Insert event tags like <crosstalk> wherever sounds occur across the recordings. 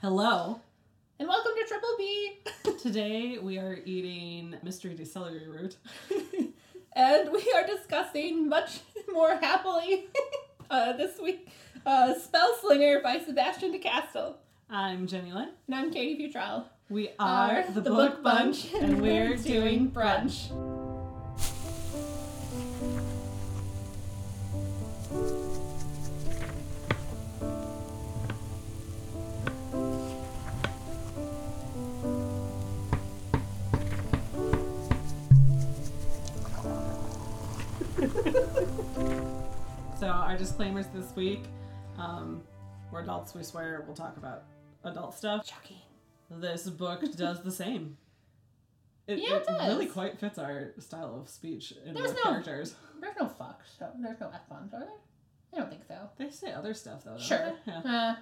Hello. And welcome to Triple B. <laughs> Today we are eating mystery celery root. <laughs> and we are discussing much <laughs> more happily uh, this week uh, Spellslinger by Sebastian de Castell. I'm Jenny Lynn. And I'm Katie Futrell. We are the, Book, Bunch, and we're doing brunch. So our disclaimers this week: um, we're adults. We swear. We'll talk about adult stuff. Shocking. This book does the same. It, Yeah, it does. really quite fits our style of speech in There's the no- characters. There's no fucks, so there's no F bombs, are there? I don't think so. They say other stuff though. Sure. Yeah.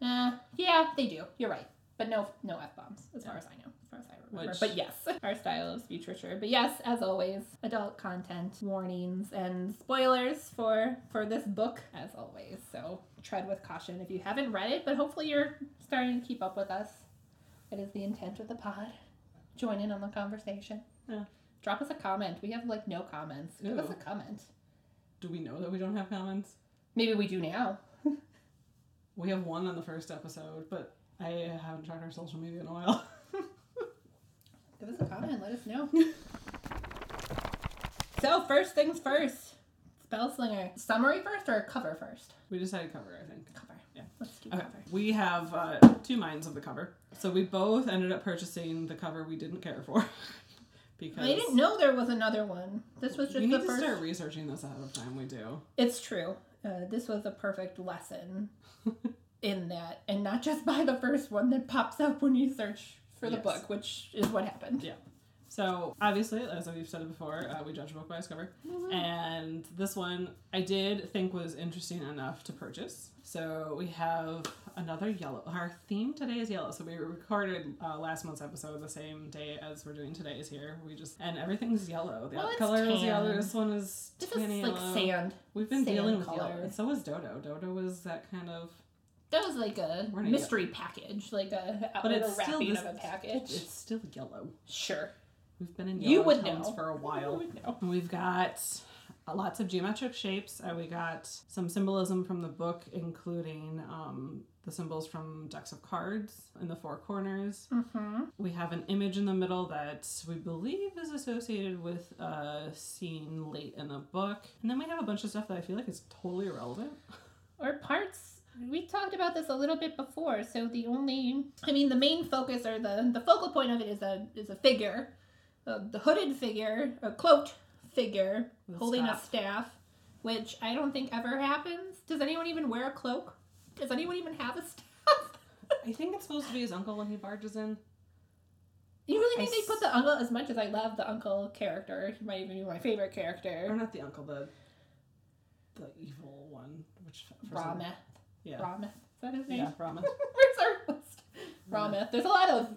Uh, uh, yeah, they do. You're right. But no no F bombs, as far as I know, far as I remember. Which- But yes, <laughs> our style of speech for. But yes, as always, adult content, warnings, and spoilers for for this book, as always. So tread with caution if you haven't read it, but hopefully you're starting to keep up with us. It is the intent of the pod. Join in on the conversation. Yeah. Drop us a comment. We have like no comments. Give us a comment. Do we know that we don't have comments? Maybe we do now. <laughs> We have one on the first episode, but I haven't checked our social media in a while. <laughs> Give us a comment. Let us know. <laughs> so first things first. Spellslinger. Summary first or cover first? we decided cover, I think. Cover. Yeah. Let's do Okay. cover. We have uh, two minds of the cover. So we both ended up purchasing the cover we didn't care for. <laughs> because I didn't know there was another one. This was just we the need to first. start researching this ahead of time. We do. It's true. Uh, this was a perfect lesson <laughs> in that, and not just by the first one that pops up when you search for the Yes. book, which is what happened. Yeah. So obviously, as we've said before, uh, we judge a book by its cover, and this one I did think was interesting enough to purchase. So we have another yellow. Our theme today is yellow. So we recorded uh, last month's episode the same day as we're doing today's here. We just and everything's yellow. The Well, color is yellow. This one is This is like sand. We've been sand dealing with color. yellow. And so was Dodo. Dodo was that kind of. That was like a mystery package, like a, But it's still wrapping this- of a package. It's still yellow. Sure. We've been in yellow You would tones know. for a while. <laughs> You would know. We've got lots of geometric shapes. Uh, we got some symbolism from the book, including um, the symbols from decks of cards in the four corners. Mm-hmm. We have an image in the middle that we believe is associated with a scene late in the book. And then we have a bunch of stuff that I feel like is totally irrelevant. Or parts. We talked about this a little bit before. So the only, I mean, the main focus or the the focal point of it is a is a figure, uh, the hooded figure, a cloaked figure With holding staff. a staff, which I don't think ever happens. Does anyone even wear a cloak? Does anyone even have a staff? I think it's supposed to be his uncle when he barges in. You really I think they put the uncle as much as I love the uncle character? He might even be my favorite character. Or not the uncle, the the evil one. Which for some- Rameth. Yeah. Rameth. Is that his name? Yeah, Rama. <laughs> Where's our list? Rameth. There's a lot of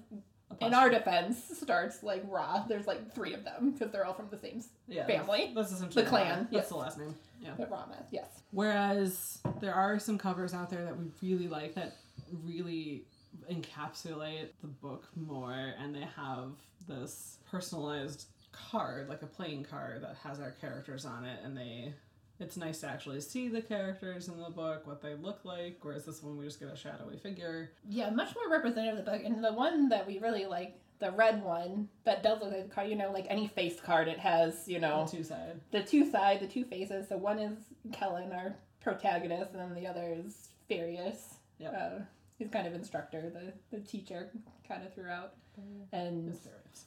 in our defense starts like Ra. There's like three of them because they're all from the same yeah, family. That's, that's essentially The clan, That's yes. the last name. Yeah. but Rameth. Yes. Whereas there are some covers out there that we really like that really encapsulate the book more, and they have this personalized card, like a playing card that has our characters on it, and they. It's nice to actually see the characters in the book, what they look like, whereas this one we just get a shadowy figure. Yeah, much more representative of the book. And the one that we really like, the red one that does look like a card. You know, like any face card, it has you know The two side. the two side, the two faces. So one is Kellen, our protagonist, and then the other is Ferius. Yep. Uh, he's kind of instructor, the the teacher, kind of throughout. And Mysterious.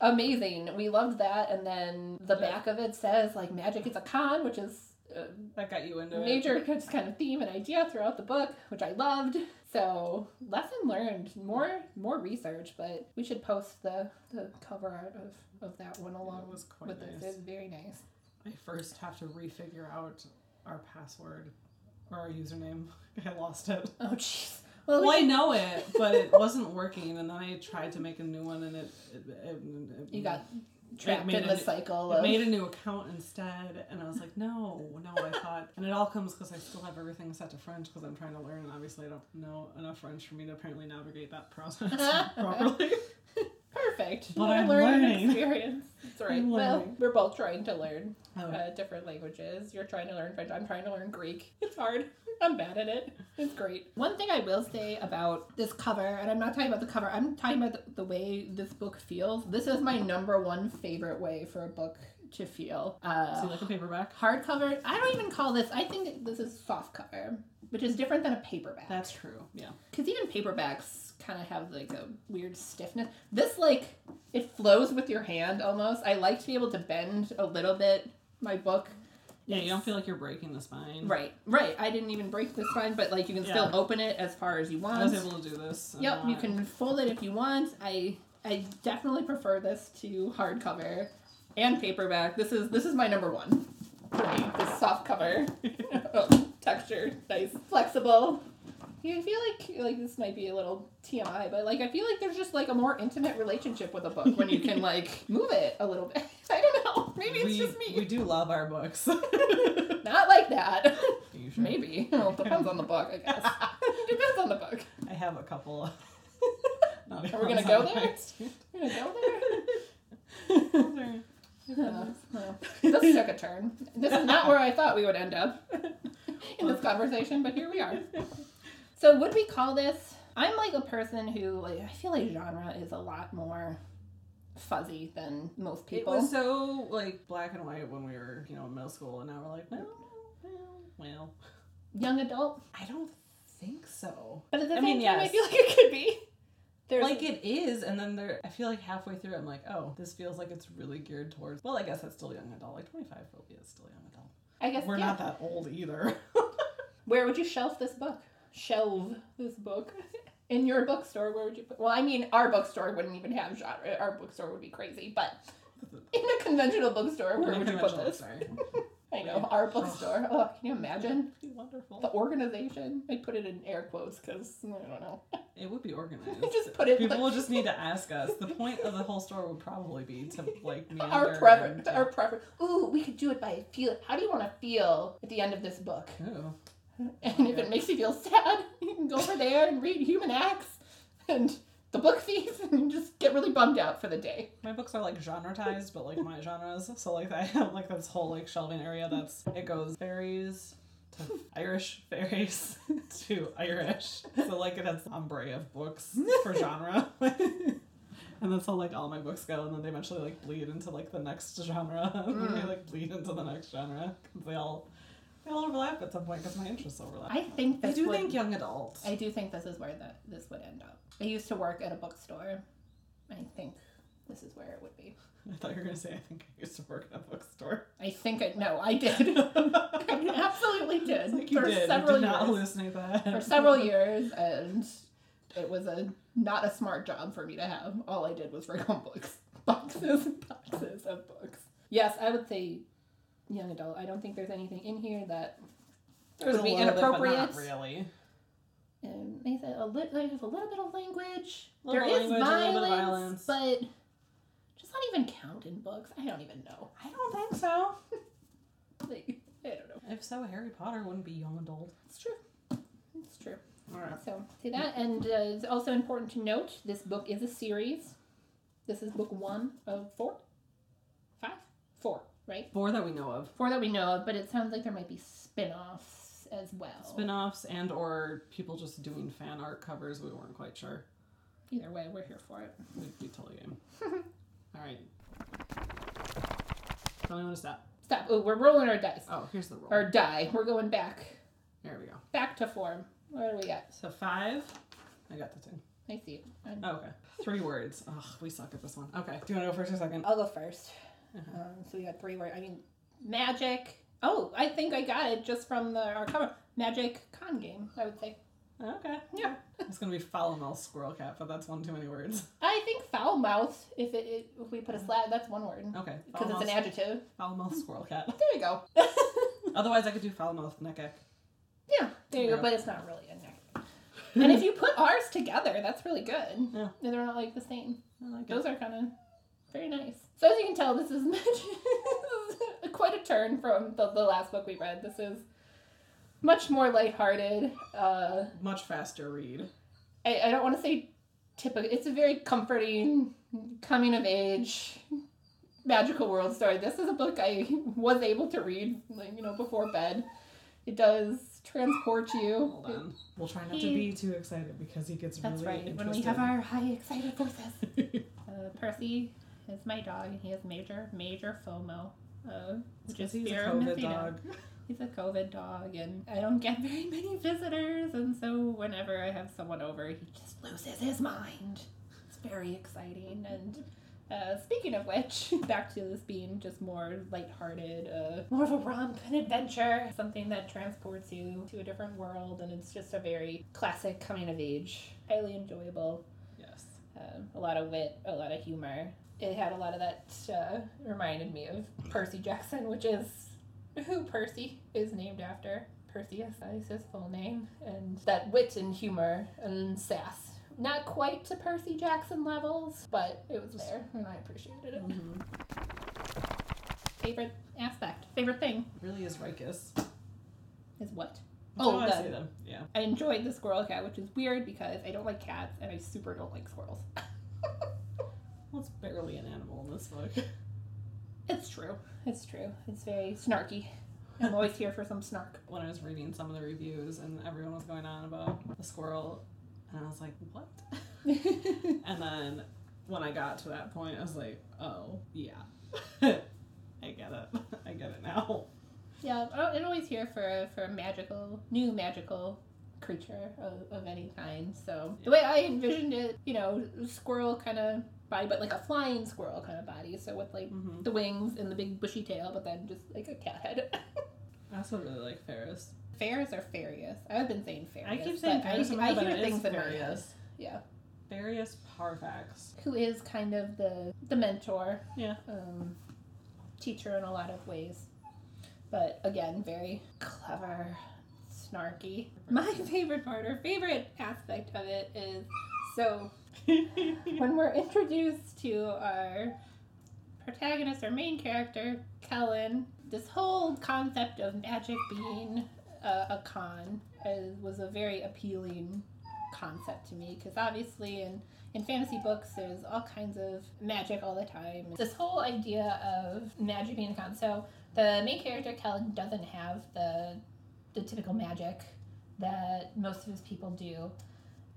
Amazing. We loved that. And then the Yeah. back of it says like magic is a con, which is a That got you into it. major <laughs> kind of theme and idea throughout the book, which I loved. So lesson learned. More more research, but we should post the the cover art of, of that one along was quite with nice. this. It's very nice. I first have to refigure out our password or our username. <laughs> I lost it. Oh jeez. Well, Well, I know <laughs> it, but it wasn't working, and then I tried to make a new one, and it. it, it, it you got trapped in the cycle I of. made a new account instead, and I was like, no, no. I thought, and it all comes because I still have everything set to French because I'm trying to learn, and obviously I don't know enough French for me to apparently navigate that process <laughs> properly. <laughs> Perfect. But What I'm learning learning. experience. That's right. I'm Well, learning. we're both trying to learn Oh, uh, different languages. You're trying to learn French. I'm trying to learn Greek. <laughs> It's hard. I'm bad at it. It's great. One thing I will say about this cover, and I'm not talking about the cover, I'm talking about the, the way this book feels. This is my number one favorite way for a book to feel. Uh, See, like a paperback. hardcover, I don't even call this, I think this is soft cover, which is different than a paperback. That's true. Yeah. Because even paperbacks kind of have like a weird stiffness. This like it flows with your hand almost. I like to be able to bend a little bit my book. Yeah, you don't feel like you're breaking the spine. Right, right. I didn't even break the spine, but like you can still open it as far as you want. I was able to do this. Yep, you can fold it if you want. I I definitely prefer this to hardcover and paperback. This is this is my number one for me. This soft cover <laughs> oh. Texture, nice, flexible. I feel like like this might be a little TMI, but like I feel like there's just like a more intimate relationship with a book when you can <laughs> like move it a little bit. <laughs> I don't know. Maybe it's we, just me. We do love our books. <laughs> Not like that. You sure? Maybe. Well, it depends on the book, I guess. depends on the book. I have a couple. Of Are we gonna go there? We're gonna go there. Well, <laughs> this took a turn. This is not where I thought we would end up <laughs> in this conversation, but here we are. So, would we call this? I'm like a person who, like, I feel like genre is a lot more fuzzy than most people. It was so like black and white when we were, you know, in middle school, and now we're like, well, well, well. Young adult, I don't think so. but at the I same mean, time, I feel like it could be. There's like it is, and then there. I feel like halfway through, I'm like, oh, this feels like it's really geared towards. Well, I guess that's still young adult. Like 25 probably is still young adult. I guess We're yeah. not that old either. <laughs> Where would you shelf this book? Shelve this book. <laughs> In your bookstore, where would you put? Well, I mean, our bookstore wouldn't even have genre. Our bookstore would be crazy, but <laughs> in a conventional bookstore, where would you put this? Sorry. I know our bookstore. Oh, can you imagine It'd be wonderful. the organization? I put it in air quotes because I don't know. It would be organized. <laughs> Just put it. People like, will just need to ask us. The point of the whole store would probably be to like <laughs> meander our preference. and- Our preference. Ooh, we could do it by feel. How do you want to feel at the end of this book? Ooh. And if it makes you feel sad, <laughs> you can go over there and read Human Acts and The Book Thief <laughs> and just get really bummed out for the day. My books are like genretized, but like my genres. So like I have like this whole like shelving area that's it goes fairies to Irish fairies <laughs> to Irish. So like it has ombre of books for genre. <laughs> and that's how like all my books go, and then they eventually like bleed into like the next genre. and they Mm. like bleed into the next genre they all they all overlap at some point because my interests overlap. I think I do would, think young adult. I do think this is where that this would end up. I used to work at a bookstore. I think this is where it would be. <laughs> I thought you were gonna say I think I used to work at a bookstore. I think I no, I did. <laughs> I absolutely did like for did. several did not years. For several years, and it was a not a smart job for me to have. All I did was work on <laughs> books, boxes and boxes of books. Yes, I would say young adult. I don't think there's anything in here that There's would be little bit, but inappropriate. not really. Um, they said a li- there's a little bit of language. There is language, of violence, but does not even count in books. I don't even know. I don't think so. <laughs> Like, I don't know. If so, Harry Potter wouldn't be young adult. It's true. It's true. All right. So see that, and uh, it's also important to note this book is a series. This is book one of four, five, four, right? Four that we know of. Four that we know of, but it sounds like there might be spin-offs as well. Spin-offs and or people just doing fan art covers. We weren't quite sure. Either way, we're here for it. We'd be totally game. <laughs> All right. Tell me when to stop. Stop. Oh, we're rolling our dice. Oh, here's the roll. Or die. We're going back, There we go. back to form. What do we got? So five. I got the two. I see it. I'm- Oh, okay. Three words. Ugh, we suck at this one. Okay. Do you want to go first or second? I'll go 1st Uh-huh. Um, so we got three words. I mean, magic. Oh, I think I got it just from the our cover. Magic con game. I would say. Okay. Yeah. <laughs> It's gonna be foul mouth squirrel cat, but that's one too many words. I think foul mouth. If it, it if we put a slab, that's one word Okay. because it's an adjective. foul mouth squirrel cat. <laughs> There you go. <laughs> Otherwise, I could do foul mouth neckek. yeah, there you go. But it's not really a neck. and if you put ours together, that's really good. Yeah. They're not like the same. Like it. Those are kind of very nice. So as you can tell, <laughs> this is quite a turn from the, the last book we read. This is much more lighthearted. Uh, Much faster read. I, I don't want to say typical. It's a very comforting, coming of age, magical world story. This is a book I was able to read, like you know, before bed. It does transport you. Hold on. We'll try not to be too excited because he gets That's really right. When we have our high excited voices. <laughs> Uh, Percy is my dog, and he has major, major FOMO, uh, which is He's a fear of COVID out. dog. <laughs> He's a COVID dog, and I don't get very many visitors, and so whenever I have someone over, he just loses his mind. It's very exciting. And uh, speaking of which, <laughs> back to this being just more lighthearted, uh, more of a romp, an adventure, something that transports you to a different world, and it's just a very classic coming of age, highly enjoyable. Yes. Um, a lot of wit, a lot of humor. It had a lot of that. Uh, reminded me of Percy Jackson, which is who Percy is named after. Perseus is his full name, and that wit and humor and sass. Not quite to Percy Jackson levels, but it was there, and I appreciated it. Mm-hmm. Favorite aspect, favorite thing Really is Reichis. is what? Oh, Oh, I see them. Yeah. I enjoyed the squirrel cat, which is weird because I don't like cats and I super don't like squirrels. <laughs> It's barely an animal in this book. <laughs> It's true. It's true. It's very snarky. I'm always here for some snark. <laughs> When I was reading some of the reviews and everyone was going on about the squirrel, and I was like, what? <laughs> And then when I got to that point, I was like, oh, yeah. I get it. I get it now. yeah, oh, I'm I'm always here for for a magical, new magical creature of, of any kind. So the way I envisioned it, you know, squirrel kind of body, but like a flying squirrel kind of body. So with like Mm-hmm. the wings and the big bushy tail, but then just like a cat head. <laughs> I also really like Ferris. Ferris or Ferius? I've been saying Ferius. I keep saying Ferris, I, my I hear things in my head. Yeah. Ferius Parfax. Who is kind of the the mentor Yeah. um, teacher in a lot of ways. But again, very clever, snarky. My favorite part or favorite aspect of it is so when we're introduced to our protagonist, our main character, Kellen, this whole concept of magic being a, a con was a very appealing concept to me because obviously in in fantasy books there's all kinds of magic all the time. This whole idea of magic being a con so the main character kellen doesn't have the the typical magic that most of his people do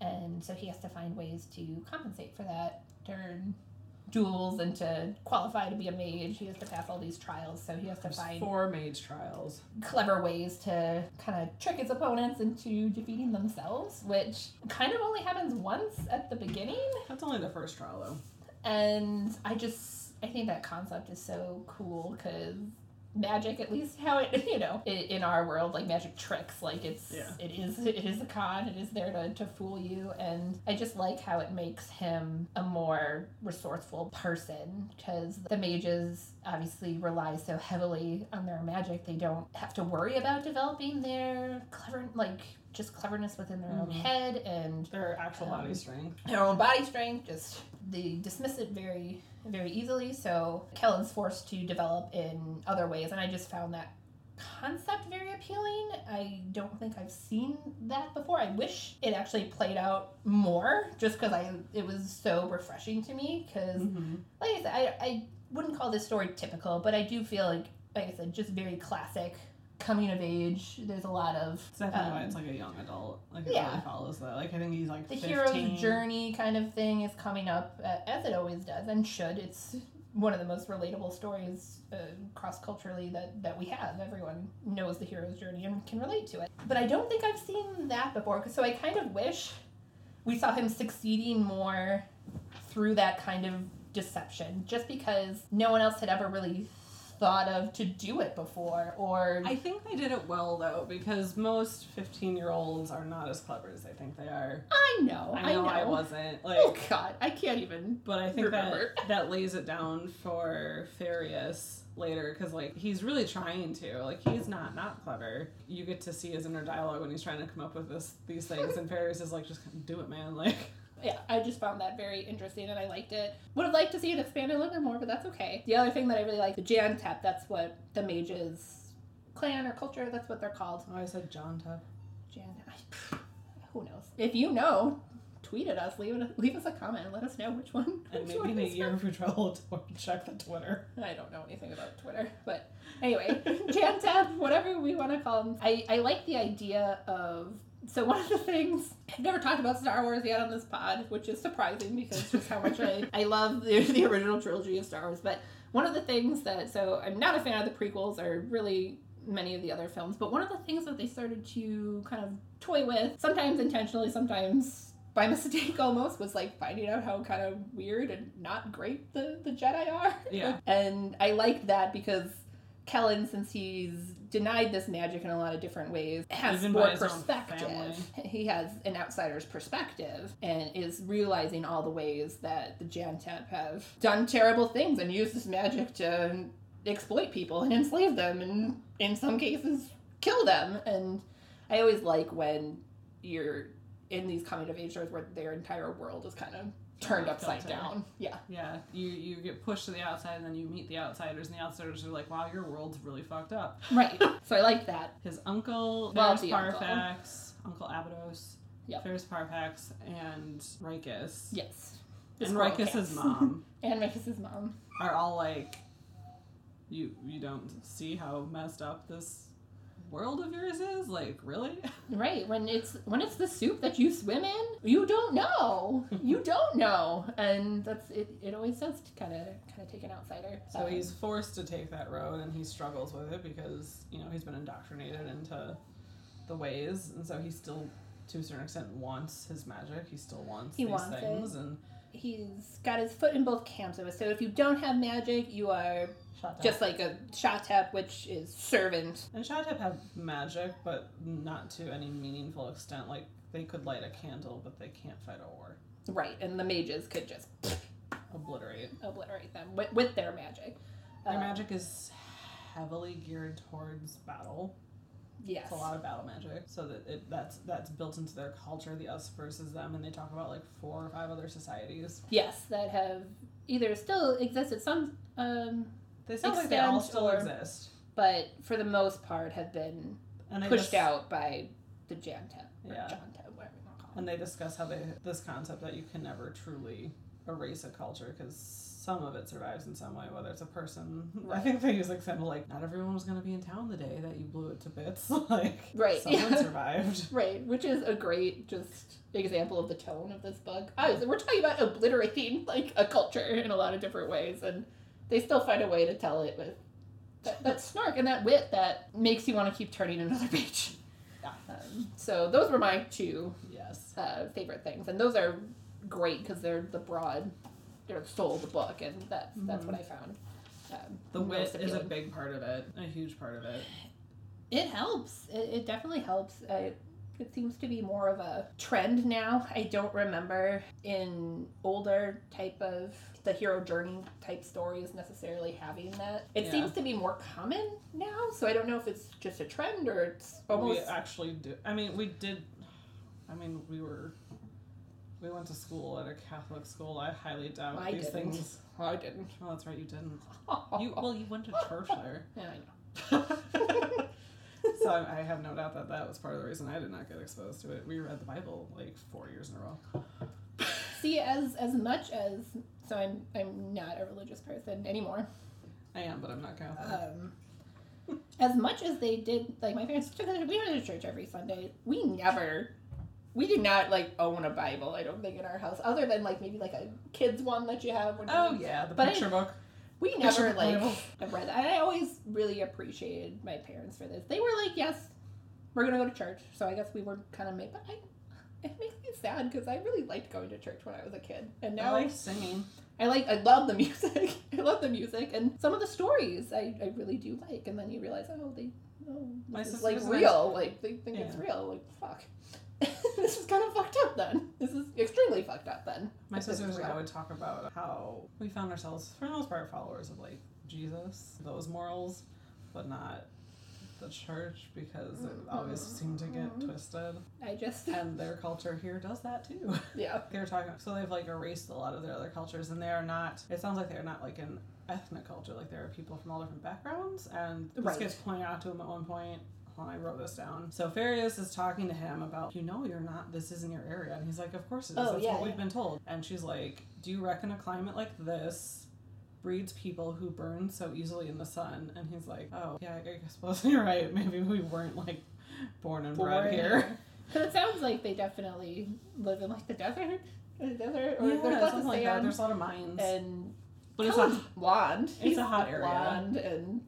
and so he has to find ways to compensate for that turn duels and to qualify to be a mage he has to pass all these trials so he has to There's find four mage trials. clever ways to kind of trick his opponents into defeating themselves, which kind of only happens once at the beginning. That's only the first trial, though. And I just, I think that concept is so cool because magic, at least how it, <laughs> you know, in our world, like magic tricks, like it's, Yeah. it is, it is a con, it is there to, to fool you. And I just like how it makes him a more resourceful person because the mages obviously rely so heavily on their magic, they don't have to worry about developing their clever, like, just cleverness within their own Mhm. head and Their actual body Um, strength. their own body strength just they dismiss it very very easily so kellen's forced to develop in other ways and i just found that concept very appealing i don't think i've seen that before i wish it actually played out more just because i it was so refreshing to me because Mm-hmm. like i said I, I wouldn't call this story typical but i do feel like like i said just very classic coming of age there's a lot of It's definitely why um, it's like a young adult. Like it yeah. really follows that. Like I think he's like the 15. hero's journey kind of thing is coming up uh, as it always does and should it's one of the most relatable stories uh, cross culturally that, that we have everyone knows the hero's journey and can relate to it but i don't think i've seen that before. so i kind of wish we saw him succeeding more through that kind of deception just because no one else had ever really thought of to do it before or I think they did it well though, because most fifteen-year-olds are not as clever as they think they are. i know I know I, know wasn't oh, like, oh god i can't even but I think remember. that <laughs> that lays it down for Ferius later, because like he's really trying to. Like he's not not clever. You get to see his inner dialogue when he's trying to come up with this these things, and <laughs> Ferius is like, just do it, man. <laughs> Like yeah, I just found that very interesting and I liked it. Would have liked to see it expanded a little bit more, but that's okay. The other thing that I really like, the Jan Tep, that's what the mages clan or culture, that's what they're called. Oh, I said John Tep. Jan, I, who knows? If you know, tweet at us, leave it, leave us a comment, let us know which one. And maybe in a year we travel to check the Twitter. I don't know anything about Twitter, but anyway, <laughs> Jantab, whatever we want to call them. I, I like the idea of. So one of the things I've never talked about Star Wars yet on this pod, which is surprising because just how much I, <laughs> I love the, the original trilogy of Star Wars. But one of the things that so I'm not a fan of the prequels or really many of the other films, but one of the things that they started to kind of toy with, sometimes intentionally, sometimes by <laughs> mistake almost, was like finding out how kind of weird and not great the, the Jedi are. Yeah. <laughs> And I liked that because Kellen, since he's denied this magic in a lot of different ways, has Even more perspective. He has an outsider's perspective and is realizing all the ways that the Jantep have done terrible things and used this magic to exploit people and enslave them and in some cases kill them. And I always like when you're in these coming of age stories where their entire world is kind of turned upside down. Yeah. Yeah, you you get pushed to the outside, and then you meet the outsiders, and the outsiders are like, "Wow, your world's really fucked up." Right. <laughs> so I like that. His uncle, Well, Ferris the uncle. Parfax, Uncle Abydos, Yep. Ferris Parfax, and Reichis, Yes. and Reichis's mom <laughs> and Reichis's mom. are all like, "You you don't see how messed up this world of yours is? Like, really?" Right. When it's when it's the soup that you swim in, you don't know. You <laughs> don't know. And that's it it always does kind of kind of take an outsider. So Um, he's forced to take that road, and he struggles with it because you know he's been indoctrinated into the ways, and so he still, to a certain extent, wants his magic. He still wants He these wants it. and he's got his foot in both camps of it. So if you don't have magic, you are just like a Shatep, which is servant. and Shatep have magic, but not to any meaningful extent. Like they could light a candle, but they can't fight a war. Right. And the mages could just Obliterate. obliterate them with, with their magic. Their Um, magic is heavily geared towards battle. Yes. It's a lot of battle magic, so that it that's that's built into their culture. The us versus them, and they talk about like four or five other societies. Yes, that have either still existed some um They sound like they all still or- exist, but for the most part have been and pushed out by the Jantep or Yeah. Jontep, whatever you want to call And they discuss how they this concept that you can never truly erase a culture because some of it survives in some way, whether it's a person. <laughs> I think they use example like not everyone was going to be in town the day that you blew it to bits. <laughs> like Right, someone <laughs> survived. Right, which is a great just example of the tone of this book. Obviously, we're talking about obliterating like a culture in a lot of different ways, and they still find a way to tell it with that, that snark and that wit that makes you want to keep turning another <laughs> page. Um, so those were my two Yes. uh, favorite things, and those are great because they're the broad, they're the soul of the book, and that's that's what I found. Um, Mm-hmm. The wit is a big part of it, a huge part of it. It helps. It, it definitely helps. It seems to be more of a trend now. I don't remember in older type of the hero journey type stories necessarily having that. It Yeah. seems to be more common now, so I don't know if it's just a trend or it's we actually do. I mean, we did. I mean, we were. We went to school at a Catholic school. I highly doubt I these didn't. things. Oh, I didn't. Oh, that's right, you didn't. <laughs> You well, you went to church there. <laughs> yeah, I know. <laughs> so I, I have no doubt that that was part of the reason I did not get exposed to it. We read the Bible like four years in a row. See, as as much as so, I'm I'm not a religious person anymore. I am, but I'm not Catholic. um, as much as they did, like my parents took us, we went to church every Sunday. We never, we did not like own a Bible. I don't think in our house, other than like maybe like a kids one that you have. When oh yeah, the but I- picture book. we never like have read that. And I always really appreciated my parents for this. They were like, yes, we're gonna go to church. So I guess we were kind of made, but I. It makes me sad because I really liked going to church when I was a kid, and now I like singing. I like I love the <laughs> music. I love the music and some of the stories I, I really do like and then you realize oh they oh this is like real like they think it's real like fuck. <laughs> This is kind of fucked up then. This is extremely fucked up then. My if this is sisters and I would talk about how we found ourselves, for the most part, followers of like Jesus, those morals, but not the church because it always seemed to get Mhm. twisted. I just And their culture here does that too. <laughs> yeah. They're talking, so they've like erased a lot of their other cultures, and they are not. It sounds like they're not like an ethnic culture. Like there are people from all different backgrounds, and this Right. gets pointed out to him at one point. Hold I wrote this down. So Ferius is talking to him about, you know, you're not. This isn't your area, and he's like, of course it is. Oh, That's yeah, what we've been told. And she's like, do you reckon a climate like this? Breeds people who burn so easily in the sun and he's like oh yeah i suppose <laughs> you're right maybe we weren't like born and bred here <laughs> Because it sounds like they definitely live in like the desert, the desert, or yeah, there's lots something of like that. there's a lot of mines and but it's a blonde. <laughs> it's He's a hot area. Blonde and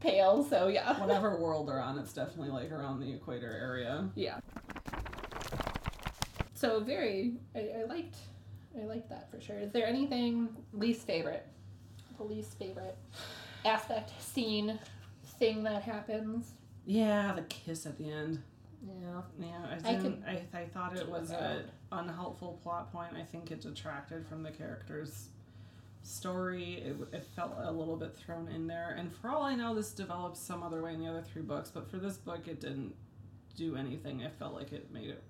pale, so yeah. whatever world they're on, it's definitely like around the equator area. Yeah. So very, I, I liked, I liked that for sure. Is there anything least favorite? The least favorite aspect, scene, thing that happens? Yeah, the kiss at the end. Yeah. Yeah, I I didn't. I, I, thought it was an unhelpful plot point. I think it detracted from the character's story. It, it felt a little bit thrown in there. And for all I know, this develops some other way in the other three books. But for this book, it didn't do anything. I felt like it made it.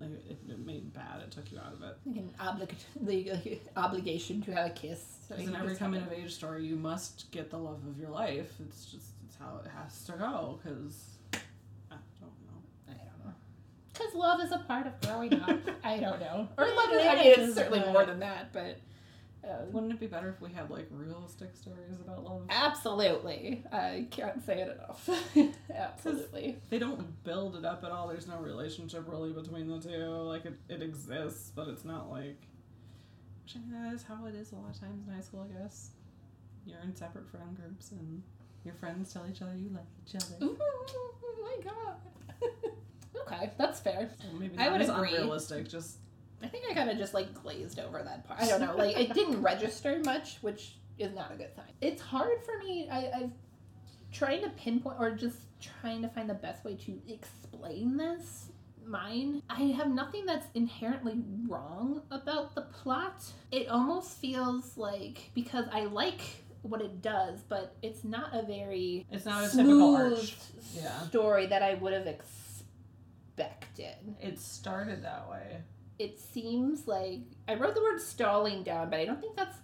Like it, it made bad. It took you out of it. Like an oblig- <laughs> the obligation to have a kiss. Because in every coming of age story, you must get the love of your life. It's just it's how it has to go. Because I don't know. I don't know. Because love is a part of growing up. <laughs> I don't know. Or love is, I mean, it's certainly more than that, but. Uh, Wouldn't it be better if we had like realistic stories about love? absolutely. I can't say it enough. <laughs> absolutely. They don't build it up at all. There's no relationship really between the two. Like it, it exists, but it's not like. Which I mean, that is how it is a lot of times in high school, I guess. You're in separate friend groups, and your friends tell each other you like each other. Ooh, <laughs> oh my god. <laughs> okay, that's fair. Maybe I would agree. unrealistic. Just I think I kind of just like glazed over that part. I don't know. Like it didn't register much, which is not a good sign. It's hard for me. I, I've trying to pinpoint or just trying to find the best way to explain this. Mine, I have nothing that's inherently wrong about the plot. It almost feels like because I like what it does, but it's not a very it's not a typical smooth arch. Yeah. story that I would have expected It started that way. It seems like I wrote the word stalling down, but I don't think that's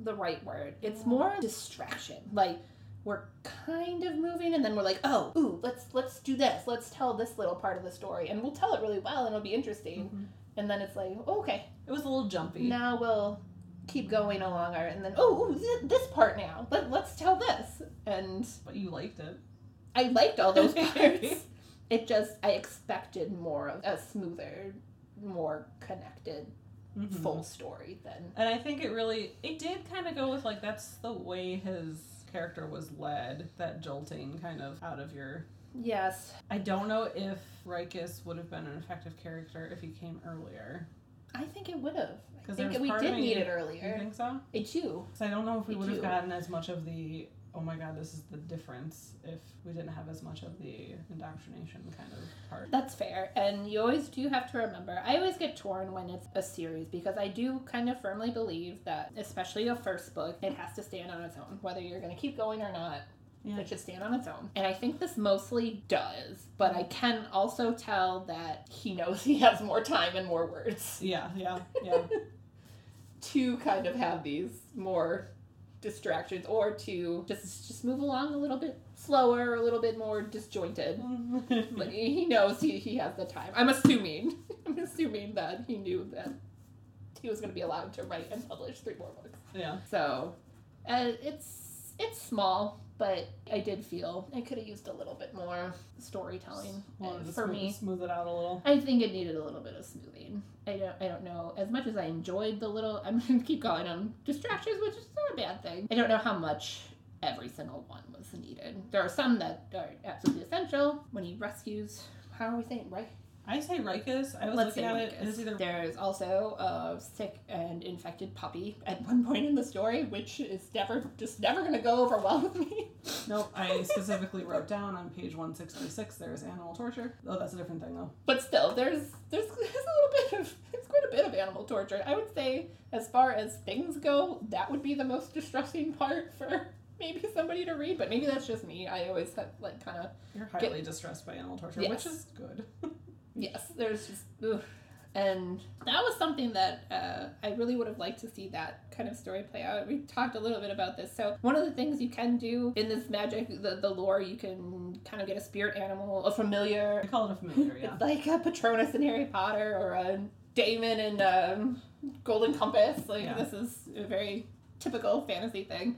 the right word. It's more distraction. Like we're kind of moving and then we're like, "Oh, ooh, let's let's do this. Let's tell this little part of the story." And we'll tell it really well and it'll be interesting. Mhm. And then it's like, oh, "Okay, It was a little jumpy. now we'll keep going along our and then oh, ooh, th- this part now. Let, let's tell this." And But you liked it. I liked all those <laughs> parts. it just I expected more of a smoother, more connected Mhm. full story than And I think it really it did kind of go with like that's the way his character was led, that jolting kind of out of your yes I don't know if Reichis would have been an effective character if he came earlier. i think it would have i think we did need it earlier. You think so? i do 'Cause I don't know if we would have gotten as much of the oh my god, this is the difference if we didn't have as much of the indoctrination kind of part. that's fair and you always do have to remember i always get torn when it's a series because i do kind of firmly believe that especially a first book it has to stand on its own whether you're going to keep going or not Yeah. it should stand on its own and i think this mostly does but i can also tell that he knows <laughs> he has more time and more words Yeah, yeah, yeah. <laughs> to kind of have these more distractions or to just just move along a little bit slower a little bit more disjointed. <laughs> But he knows he, he has the time. I'm assuming. <laughs> I'm assuming that he knew that he was going to be allowed to write and publish three more books. Yeah. so uh, it's it's small but i did feel i could have used a little bit more storytelling uh, for smooth, me smooth it out a little. I think it needed a little bit of smoothing. I don't, I don't know. As much as I enjoyed the little, I'm gonna keep calling them distractions, which is not a bad thing. I don't know how much every single one was needed. There are some that are absolutely essential. When he rescues, how are we saying, right? I say Reichis. I was Let's looking at it. Either There's also a sick and infected puppy at one point in the story, which is never just never gonna go over well with me. <laughs> Nope, I specifically wrote down on page 166 there's animal torture. Oh, that's a different thing though. But still, there's there's, <laughs> there's a little bit of it's quite a bit of animal torture. I would say, as far as things go, that would be the most distressing part for maybe somebody to read, but maybe that's just me. I always have like kind of You're highly distressed by animal torture, Yes. which is good. <laughs> yes. There's just ugh. and that was something that uh, I really would have liked to see that kind of story play out. We talked a little bit about this. So one of the things you can do in this magic, the, the lore, you can kind of get a spirit animal, a familiar. I call it a familiar, yeah. It's like a Patronus in Harry Potter or a daemon in um, Golden Compass. Like Yeah. this is a very typical fantasy thing.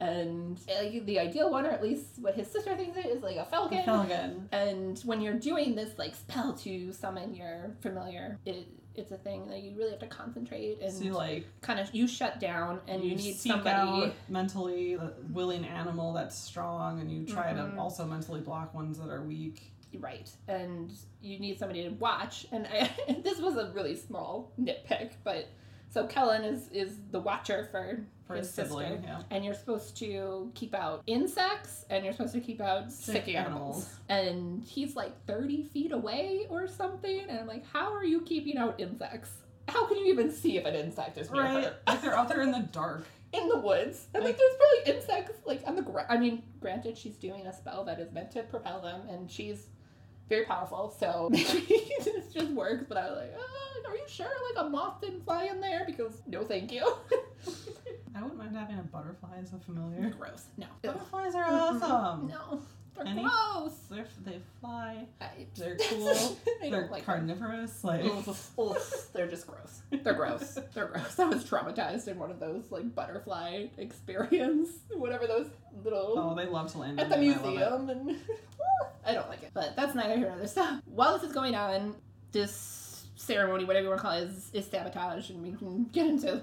And uh, the ideal one, or at least what his sister thinks it is, like a falcon. Felgen. And when you're doing this like spell to summon your familiar, it it's a thing that you really have to concentrate and So you like kind of you shut down and you, need seek somebody. mentally a willing animal that's strong, and you try Mhm. to also mentally block ones that are weak. Right, and you need somebody to watch. And I, <laughs> this was a really small nitpick, but so Kellen is is the watcher for For his his sibling, sister, yeah. and you're supposed to keep out insects, and you're supposed to keep out sick, Sick animals. And he's like thirty feet away or something, and I'm like, how are you keeping out insects? How can you even see if an insect is near Right, her? like they're out there in the dark. <laughs> in the woods. I Like- think there's probably insects like on the ground. I mean, granted, she's doing a spell that is meant to propel them, and she's very powerful, so <laughs> maybe this just works. But I was like, oh, are you sure like a moth didn't fly in there? Because no, thank you. <laughs> <laughs> I wouldn't mind having a butterfly as a familiar. Gross. No. Butterflies are Mm-mm. awesome. No. They're Any- gross. They're, they fly. I, They're <laughs> cool. They're don't like them. carnivorous. Like Oof, oof, they're just gross. They're gross. They're gross. I was traumatized in one of those like butterfly experience, whatever those little oh, they love to land at the and I museum and I don't like it. But that's neither here nor there. So while this is going on, this ceremony, whatever you want to call it, is, is sabotage, and we can get into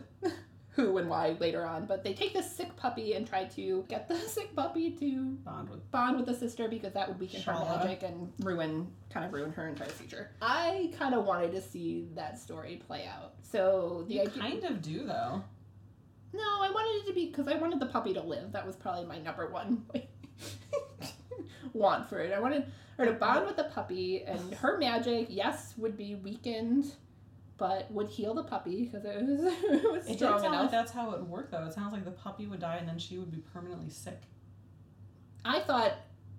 who and why later on. But they take this sick puppy and try to get the <laughs> sick puppy to Bond with bond with the sister because that would weaken her magic and ruin kind of ruin her entire future. I kind of wanted to see that story play out. So the You idea kind of do though. no, I wanted it to be because I wanted the puppy to live. That was probably my number one <laughs> want for it. I wanted her to bond with the puppy, and her magic, yes, would be weakened, but would heal the puppy because <laughs> it was, it was It strong sound like that's how it would work though. It sounds like the puppy would die and then she would be permanently sick. I thought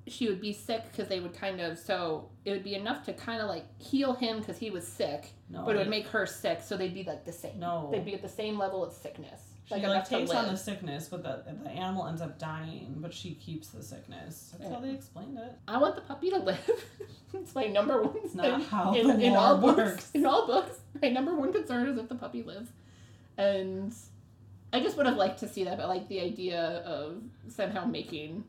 she would be sick because they would kind of so it would be enough to kind of like heal him because he was sick, No, but it would make her sick, so they'd be like the same. no. They'd be at the same level of sickness. She like like, takes on the sickness, but the the animal ends up dying, but she keeps the sickness. That's how they explained it. I want the puppy to live. <laughs> it's my number one It's not how in, the in all books. works. In all books, my number one concern is if the puppy lives, and I just would have liked to see that. But like the idea of somehow making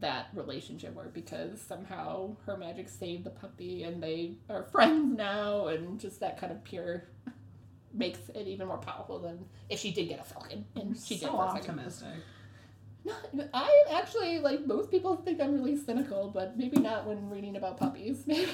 that relationship work because somehow her magic saved the puppy and they are <laughs> friends now, and just that kind of pure makes it even more powerful than if she did get a falcon and she did so for a second. optimistic. No, I actually like most people think I'm really cynical, but maybe not when reading about puppies. <laughs> Maybe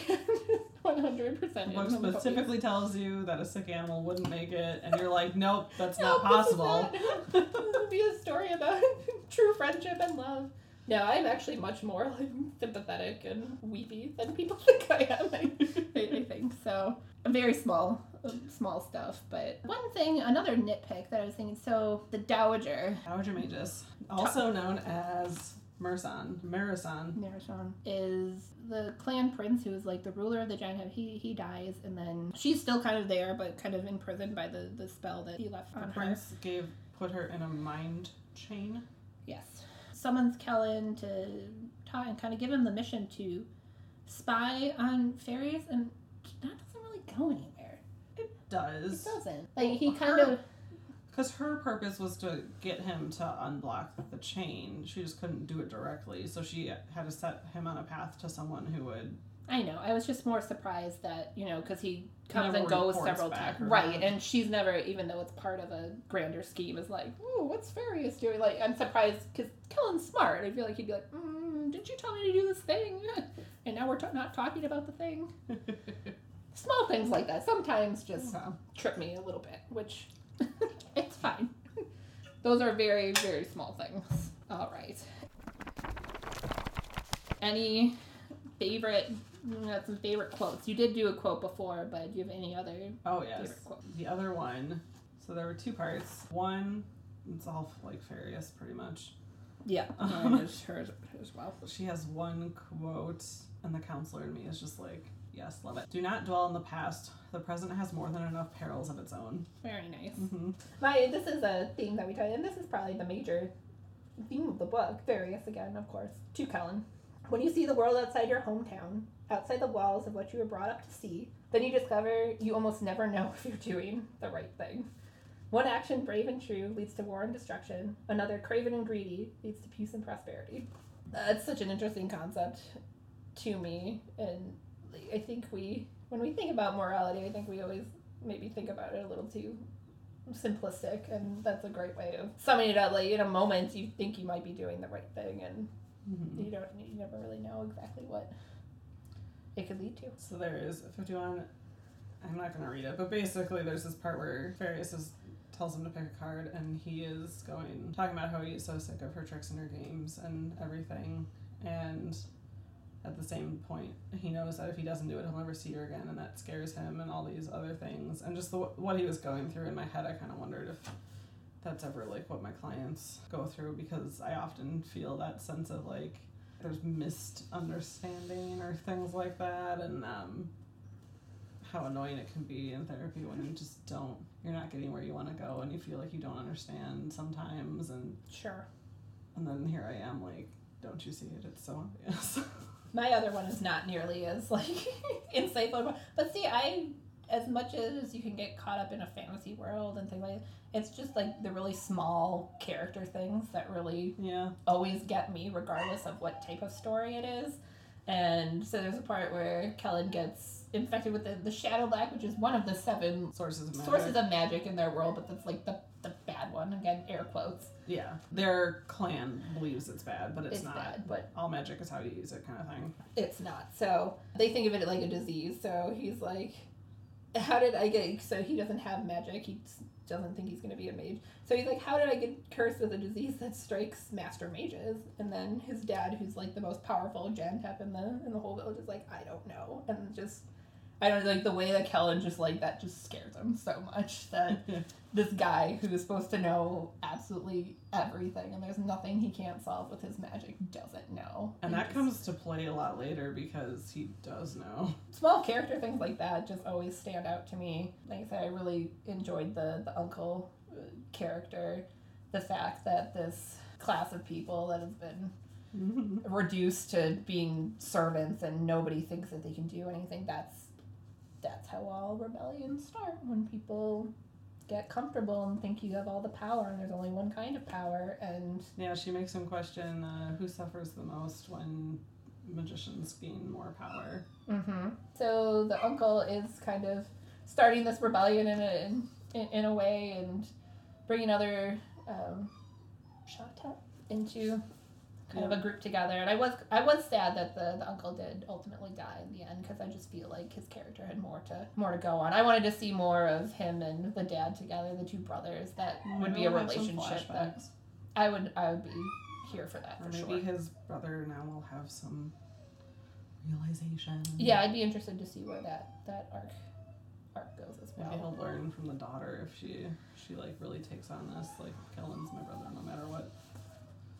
one hundred The percent. book specifically tells you that a sick animal wouldn't make it, and you're like, nope, that's <laughs> No, not this possible. not- <laughs> This would be a story about true friendship and love. No, I'm actually much more like sympathetic and weepy than people <laughs> think I am. I, I, think so. Very small, um, small stuff. But one thing, another nitpick that I was thinking. So the dowager, Dowager Magus, also known as Mersan, Marasan. Narashon is the clan prince who is like the ruler of the giant head. He he dies and then she's still kind of there but kind of imprisoned by the, the spell that he left The on her. The prince gave put her in a mind chain. Yes. Summons Kellen to talk and kind of give him the mission to spy on fairies and that doesn't really go anywhere. It does. It does. doesn't. Like he kind her- of Because her purpose was to get him to unblock the chain. She just couldn't do it directly, so she had to set him on a path to someone who would. I know. I was just more surprised that, you know, because he comes and goes several times. Right. And she's never, even though it's part of a grander scheme, is like, ooh, what's Ferius doing? Like, I'm surprised because Kellen's smart. I feel like he'd be like, mm, did you tell me to do this thing? <laughs> And now we're t- not talking about the thing. <laughs> Small things like that sometimes just trip me a little bit, which <laughs> it's fine. Those are very, very small things. All right. Any favorite, got some favorite quotes? You did do a quote before, but do you have any other Oh yes. favorite quotes? The other one. So there were two parts. One, it's all like Ferius, pretty much. Yeah, <laughs> Um, mine is hers as well. She has one quote, and the counselor in me is just like, yes, love it. Do not dwell in the past. The present has more than enough perils of its own. Very nice. hmm My this is a theme that we try, and this is probably the major theme of the book. Ferius again, of course, to Kellen. When you see the world outside your hometown, outside the walls of what you were brought up to see, then you discover you almost never know <laughs> if you're doing the right thing. One action, brave and true, leads to war and destruction. Another, craven and greedy, leads to peace and prosperity. That's such an interesting concept to me, and I think we, when we think about morality, I think we always maybe think about it a little too simplistic, and that's a great way of summing it up. Like in a moment, you think you might be doing the right thing, and hmm you don't, you never really know exactly what it could lead to. So there is 51. I'm not going to read it, but basically, there's this part where Ferius is, tells him to pick a card, and he is going, talking about how he's so sick of her tricks and her games and everything. And at the same point, he knows that if he doesn't do it, he'll never see her again, and that scares him, and all these other things. And just the, what he was going through in my head, I kind of wondered if that's ever like what my clients go through because I often feel that sense of like there's misunderstanding or things like that, and um, how annoying it can be in therapy when you just don't, you're not getting where you want to go, and you feel like you don't understand sometimes, and Sure. and then here I am like, don't you see it? It's so obvious. <laughs> My other one is not nearly as like <laughs> insightful, but see, I as much as you can get caught up in a fantasy world and things like that, it's just like the really small character things that really yeah. always get me, regardless of what type of story it is. And so there's a part where Kellen gets infected with the, the Shadow Black, which is one of the seven Sources of magic. sources of magic in their world, but that's like the, the bad one. Again, air quotes. Yeah, their clan believes it's bad, but it's, It's not. bad, but All magic is how you use it, kind of thing. it's not. So they think of it like a disease. So he's like, how did I get? So he doesn't have magic. He doesn't think he's going to be a mage. So he's like, how did I get cursed with a disease that strikes master mages? And then his dad, who's like the most powerful Jan'Tep in the in the whole village, is like, I don't know, and just. I don't like the way that Kellen just like that just scares him so much that <laughs> this guy who is supposed to know absolutely everything and there's nothing he can't solve with his magic doesn't know. And He that just- comes to play a lot later because he does know. <laughs> small character things like that just always stand out to me. Like I said, I really enjoyed the the uncle uh, character, the fact that this class of people that has been <laughs> reduced to being servants and nobody thinks that they can do anything. That's that's how all rebellions start when people get comfortable and think you have all the power and there's only one kind of power and yeah, she makes him question uh, who suffers the most when magicians gain more power. Mm-hmm. So the uncle is kind of starting this rebellion in a in, in a way and bringing other um, into kind of a group together. And I was I was sad that the, the uncle did ultimately die in the end because I just feel like his character had more to more to go on. I wanted to see more of him and the dad together, the two brothers. That would be a We'll have some relationship that. I would I would be here for that Or for maybe sure. his brother now will have some realization. Yeah, I'd be interested to see where that that arc arc goes as well. Maybe he'll learn from the daughter if she she like really takes on this. Like Kellen's my brother, no matter what.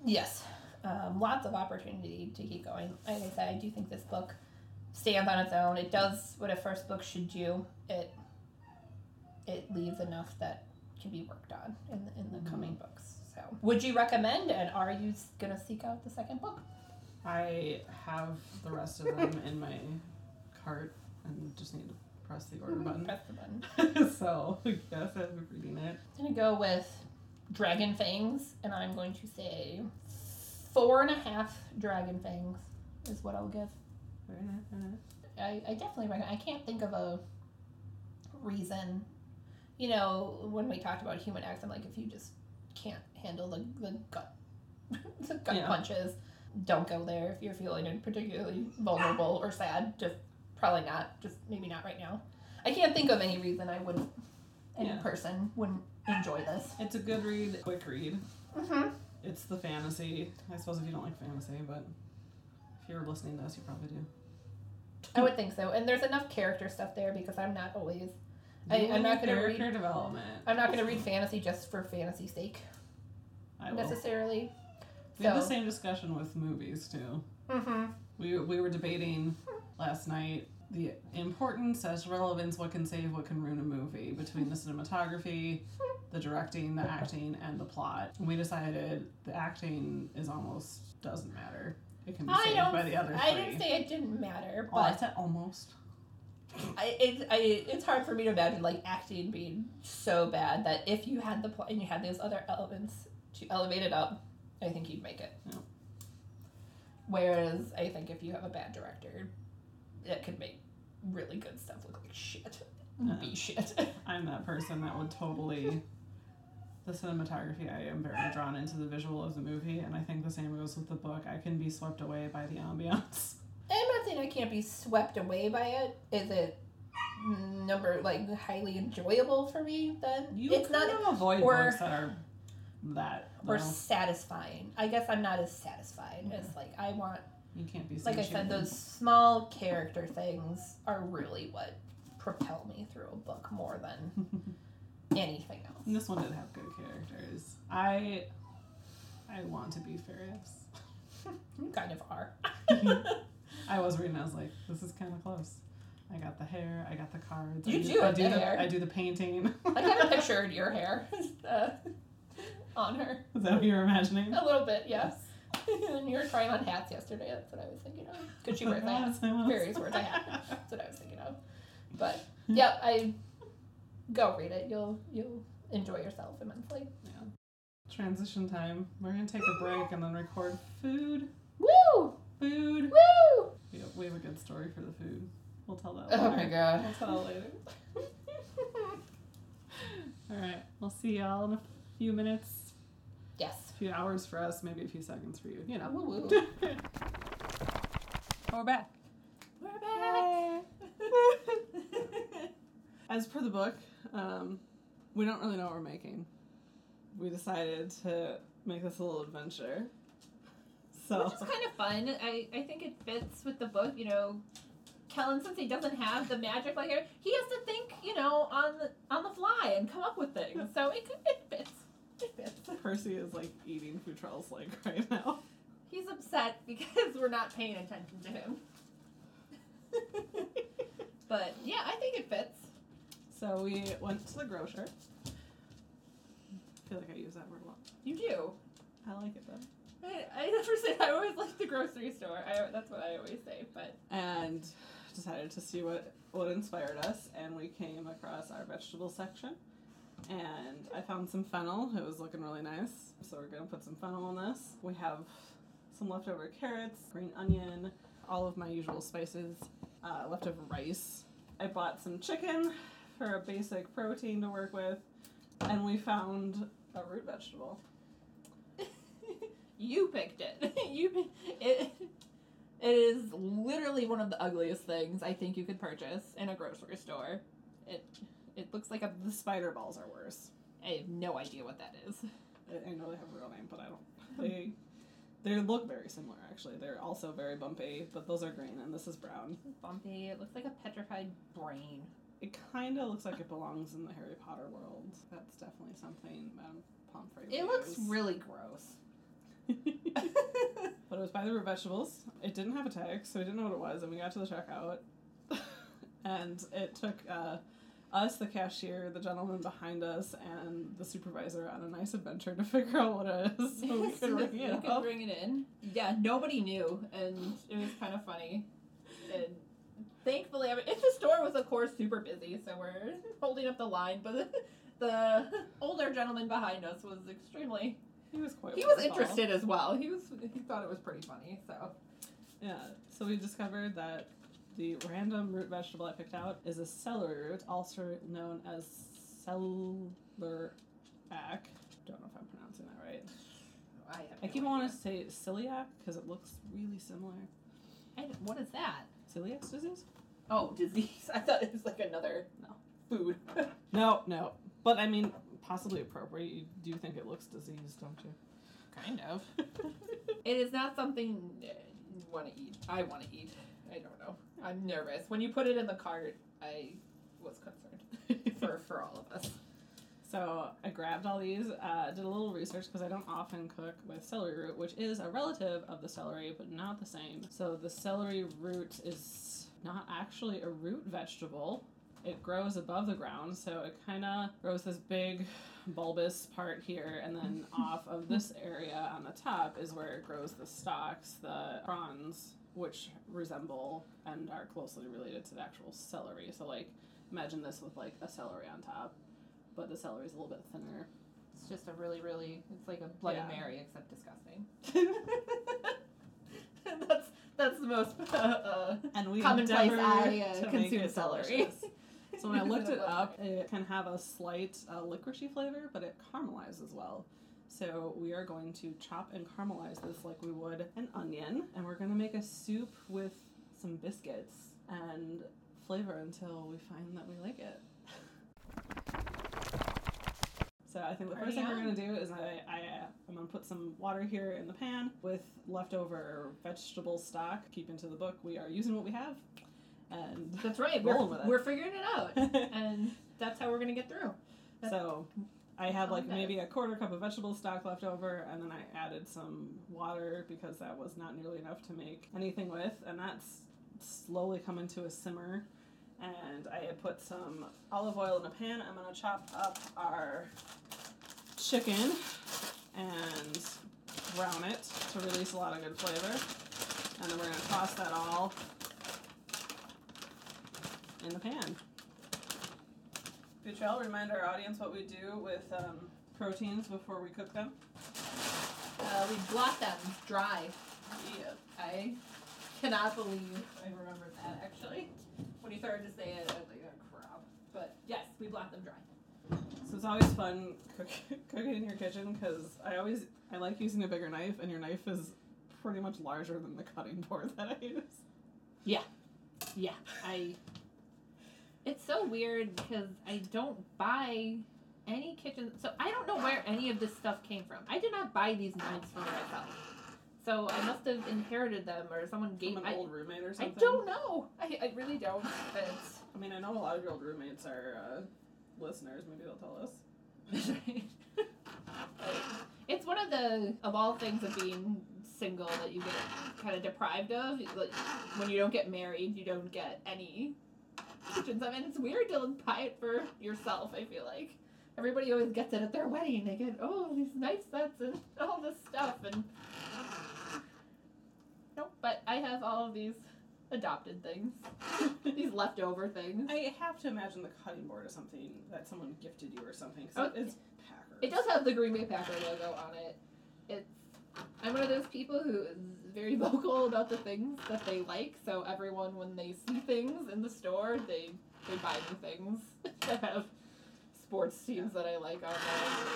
Yes, um, lots of opportunity to keep going. Like I said, I do think this book stands on its own. It does what a first book should do. It it leaves enough that can be worked on in the, in the Mhm. coming books. So, would you recommend? And are you gonna seek out the second book? I have the rest of them in my cart and just need to press the order button. Press the button. <laughs> so yes, I'm reading it. I'm gonna go with Dragon Fangs, and I'm going to say four and a half Dragon Fangs is what I'll give. Very nice, very nice. I, I definitely recommend. I can't think of a reason. You know, when we talked about human acts, I'm like, if you just can't handle the, the gut, <laughs> the gut Yeah. punches, don't go there. If you're feeling particularly vulnerable or sad, just probably not. Just maybe not right now. I can't think of any reason I wouldn't, any Yeah. person wouldn't enjoy this. It's a good read, quick read. Mm-hmm. It's the fantasy. I suppose if you don't like fantasy, but if you're listening to us, you probably do. I would think so. And there's enough character stuff there because I'm not always. I- You I'm not gonna character read- development. I'm not going to read fantasy just for fantasy's sake. I will. necessarily. We had the same discussion with movies too. Mm-hmm. We, we were debating last night the importance as relevance, what can save, what can ruin a movie between the cinematography, the directing, the acting, and the plot. And we decided the acting is almost doesn't matter. It can be I saved by the other I didn't say it didn't matter, oh, I but said almost. I, it, I, it's hard for me to imagine like acting being so bad that if you had the plot and you had those other elements to elevate it up, I think you'd make it. Yeah. Whereas I think if you have a bad director, it could make really good stuff look like shit. Yeah. Be shit. <laughs> I'm that person that would totally. The cinematography, I am very drawn into the visual of the movie, and I think the same goes with the book. I can be swept away by the ambiance. <laughs> I'm not saying I can't be swept away by it. Is it number like highly enjoyable for me? Then You it's kind not of avoid or- books that are that. or satisfying. I guess I'm not as satisfied as like I want. You can't be. Like I said, those small character things are really what propel me through a book more than <laughs> anything else. And this one did have good characters. I. I want to be Ferius. <laughs> You kind of are. <laughs> I was reading. I was like, this is kind of close. I got the hair. I got the cards. You I do I do the hair. I do the painting. I kind of pictured your hair uh, on her is that what you were imagining? a little bit, yes. <laughs> and you were trying on hats yesterday. That's what I was thinking of. Because she wears a hat. Yes, I was. Ferius wears a hat. That's what I was thinking of. But <laughs> yeah, I go read it. You'll you'll enjoy yourself immensely. Transition time. We're gonna take a break and then record food. Woo! Food. Woo! We have, we have a good story for the food. We'll tell that. Oh my god. We'll tell later. <laughs> All right. We'll see y'all in a few minutes. Yes. A few hours for us, maybe a few seconds for you. You know. Woo woo. <laughs> We're back. We're back. <laughs> As per the book, um, we don't really know what we're making. We decided to make this a little adventure. So Which is kind of fun. I, I think it fits with the book, you know. Kellen, since he doesn't have the magic like he has to think, you know, on the on the fly and come up with things. So it it fits. Percy is like eating Futrell's leg <laughs> right now. He's upset because we're not paying attention to him. <laughs> but yeah, I think it fits. So we went to the grocer. I feel like I use that word a lot. You do. I like it though. I, I never say I always like the grocery store. I, that's what I always say. But And decided to see what what inspired us, and we came across our vegetable section. And I found some fennel. It was looking really nice. So we're gonna put some fennel in this. We have some leftover carrots, green onion, all of my usual spices, uh, leftover rice. I bought some chicken for a basic protein to work with, and we found a root vegetable. <laughs> you picked it. <laughs> you it. It is literally one of the ugliest things I think you could purchase in a grocery store. It it looks like a. The spider balls are worse. I have no idea what that is. I, I know they have a real name, but I don't. They they look very similar actually. They're also very bumpy, but those are green and this is brown. Bumpy. It looks like a petrified brain. It kind of looks like it belongs in the Harry Potter world. That's definitely something Madame Pomfrey. It looks use. really gross. <laughs> but it was by the root vegetables. It didn't have a tag, so we didn't know what it was, and we got to the checkout, <laughs> and it took uh, us, the cashier, the gentleman behind us, and the supervisor on a nice adventure to <laughs> figure out what it is, so we could ring You it could bring it in. Yeah, nobody knew, and it was kind of funny. And thankfully, I mean, if the store was, of course, super busy, so we're <laughs> holding up the line. But <laughs> the older gentleman behind us was extremely. He was quite. He was interested as well. He was. He thought it was pretty funny. So Yeah. So we discovered that the random root vegetable I picked out is a celery root, also known as celeriac. Don't know if I'm pronouncing that right. I have. I no keep idea. wanting to say celiac because it looks really similar. I what is that? Celiac disease? Oh, <laughs> disease. I thought it was like another No. food. <laughs> No, no. But I mean, possibly appropriate. You do think it looks diseased, don't you? kind of. <laughs> It is not something you want to eat. I want to eat. I don't know. I'm nervous. When you put it in the cart, I was concerned <laughs> for for all of us. So I grabbed all these, uh, did a little research because I don't often cook with celery root, which is a relative of the celery, but not the same. So the celery root is not actually a root vegetable. It grows above the ground, so it kind of grows this big bulbous part here, and then <laughs> off of this area on the top is where it grows the stalks, the fronds, which resemble and are closely related to the actual celery. So, like, imagine this with like a celery on top, but the celery is a little bit thinner. It's just a really, really. It's like a Bloody Yeah. Mary, except disgusting. <laughs> that's that's the most uh, uh, And we commonplace I uh, to consume celery. So when I <laughs> looked it up, it can have a slight uh, licoricey flavor, but it caramelizes as well. So we are going to chop and caramelize this like we would an onion, and we're gonna make a soup with some biscuits and flavor until we find that we like it. <laughs> So I think the first thing we're gonna do is I, I uh, I'm gonna put some water here in the pan with leftover vegetable stock. Keep into the book. We are using what we have, and That's right. We're, we're figuring it out, <laughs> and that's how we're gonna get through. so I had like maybe a quarter cup of vegetable stock left over, and then I added some water because that was not nearly enough to make anything with, and that's slowly coming to a simmer. And I had put some olive oil in a pan. I'm gonna chop up our chicken and brown it to release a lot of good flavor. And then we're gonna toss that all in the pan. Butrell, remind our audience what we do with um, proteins before we cook them. Uh, we blot them dry. Yeah. I cannot believe I remembered that actually. When you started to say it, I was like, oh crap. But yes, we blot them dry. So it's always fun cook, <laughs> cooking in your kitchen because I always I like using a bigger knife, and your knife is pretty much larger than the cutting board <laughs> that I use. Yeah, yeah, I. It's so weird because I don't buy any kitchen. So I don't know where any of this stuff came from. I did not buy these knives for myself. So I must have inherited them or someone gave. From an I, old roommate or something. I don't know. I, I really don't. It's, I mean, I know a lot of your old roommates are uh, listeners. Maybe they'll tell us. <laughs> it's one of the of all things of being single that you get kind of deprived of. Like when you don't get married, you don't get any kitchens. I mean, it's weird to buy it for yourself. I feel like everybody always gets it at their wedding. They get oh these knife sets and <laughs> all this stuff and nope. But I have all of these adopted things, <laughs> these leftover things. I have to imagine the cutting board is something that someone gifted you or something. 'cause Oh, it's Packers. It does have the Green Bay Packer logo on it. It's I'm one of those people who is very <laughs> vocal about the things that they like. So everyone, when they see things in the store, they they buy me things <laughs> that have sports teams that I like on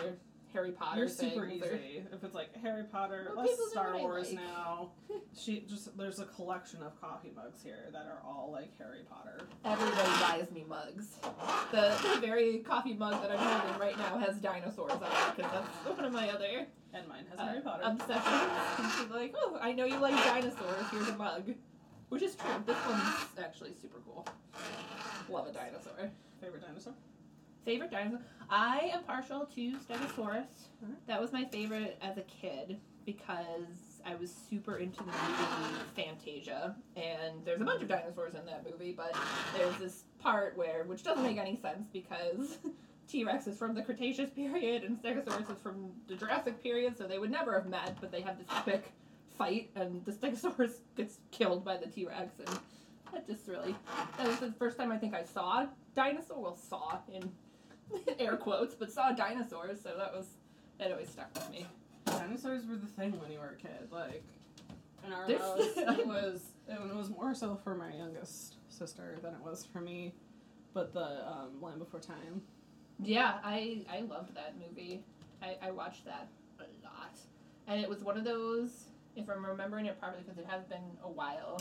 there, Harry Potter You're things. super easy. If it's like Harry Potter, Well, less Star Wars like. now. <laughs> She just there's a collection of coffee mugs here that are all like Harry Potter. Everybody buys me mugs. The, the very coffee mug that I'm holding right now has dinosaurs on it because that's one of my other And mine has uh, Harry Potter. obsessions. She's like, oh, I know you like dinosaurs. Here's a mug, which is true. This one's actually super cool. Love a dinosaur. Favorite dinosaur? Favorite dinosaur? I am partial to Stegosaurus. That was my favorite as a kid because I was super into the movie Fantasia, and there's a bunch of dinosaurs in that movie, but there's this part where, which doesn't make any sense because <laughs> T Rex is from the Cretaceous period and Stegosaurus is from the Jurassic period, so they would never have met, but they have this epic fight, and the <laughs> Stegosaurus gets killed by the T Rex, and that just really, that was the first time I think I saw dinosaur, well, saw in <laughs> air quotes, but saw dinosaurs, so that was, that always stuck with me. Dinosaurs were the thing when you were a kid. Like in our There's- house, <laughs> it was it was more so for my youngest sister than it was for me. But the um, Land Before Time. Yeah, I I loved that movie. I, I watched that a lot, and it was one of those. If I'm remembering it properly, because it has been a while.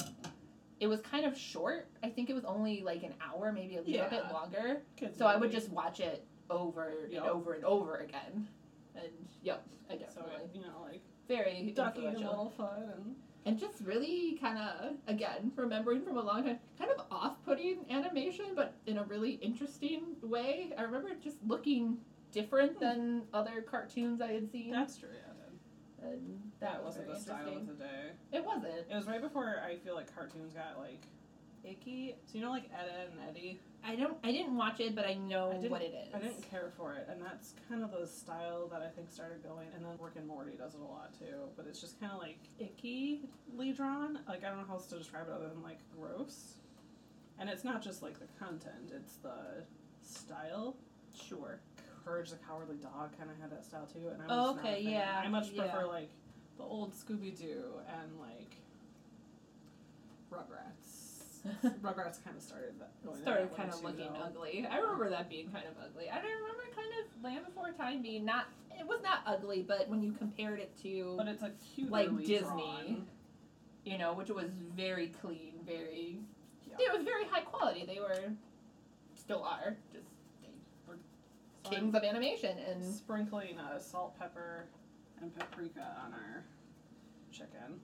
It was kind of short. I think it was only like an hour, maybe a little bit longer. So I would just watch it over Yep. and over and over again. And yep, I definitely it, you know like very Ducky and influential. Littlefoot and and just really kind of again remembering from a long time kind of off-putting animation but in a really interesting way i remember just looking different hmm. than other cartoons I had seen. That's true. Yeah, that, that was wasn't very the style of the day. It wasn't. It was right before I feel like cartoons got like icky. So you know, like Ed, Edd n Eddy. I don't. I didn't watch it, but I know I what it is. I didn't care for it, and that's kind of the style that I think started going. And then Rick and Morty does it a lot too, but it's just kind of like icky-ly drawn. Like I don't know how else to describe it other than like gross. And it's not just like the content; it's the style. Sure. Courage the Cowardly Dog kind of had that style too, and I was Oh, a okay, yeah, I much yeah. prefer like the old Scooby Doo and like Rugrats. <laughs> Rugrats kind of started that. Started kind of looking though. ugly. I remember that being kind of ugly. I remember kind of Land Before Time being not. It was not ugly, but when you compared it to, But it's like cute, Like Disney. Drawn. you know, which was very clean, very. Yeah. It was very high quality. They were, still are, just they were So kings of animation, and sprinkling uh, salt, pepper, and paprika on our chicken.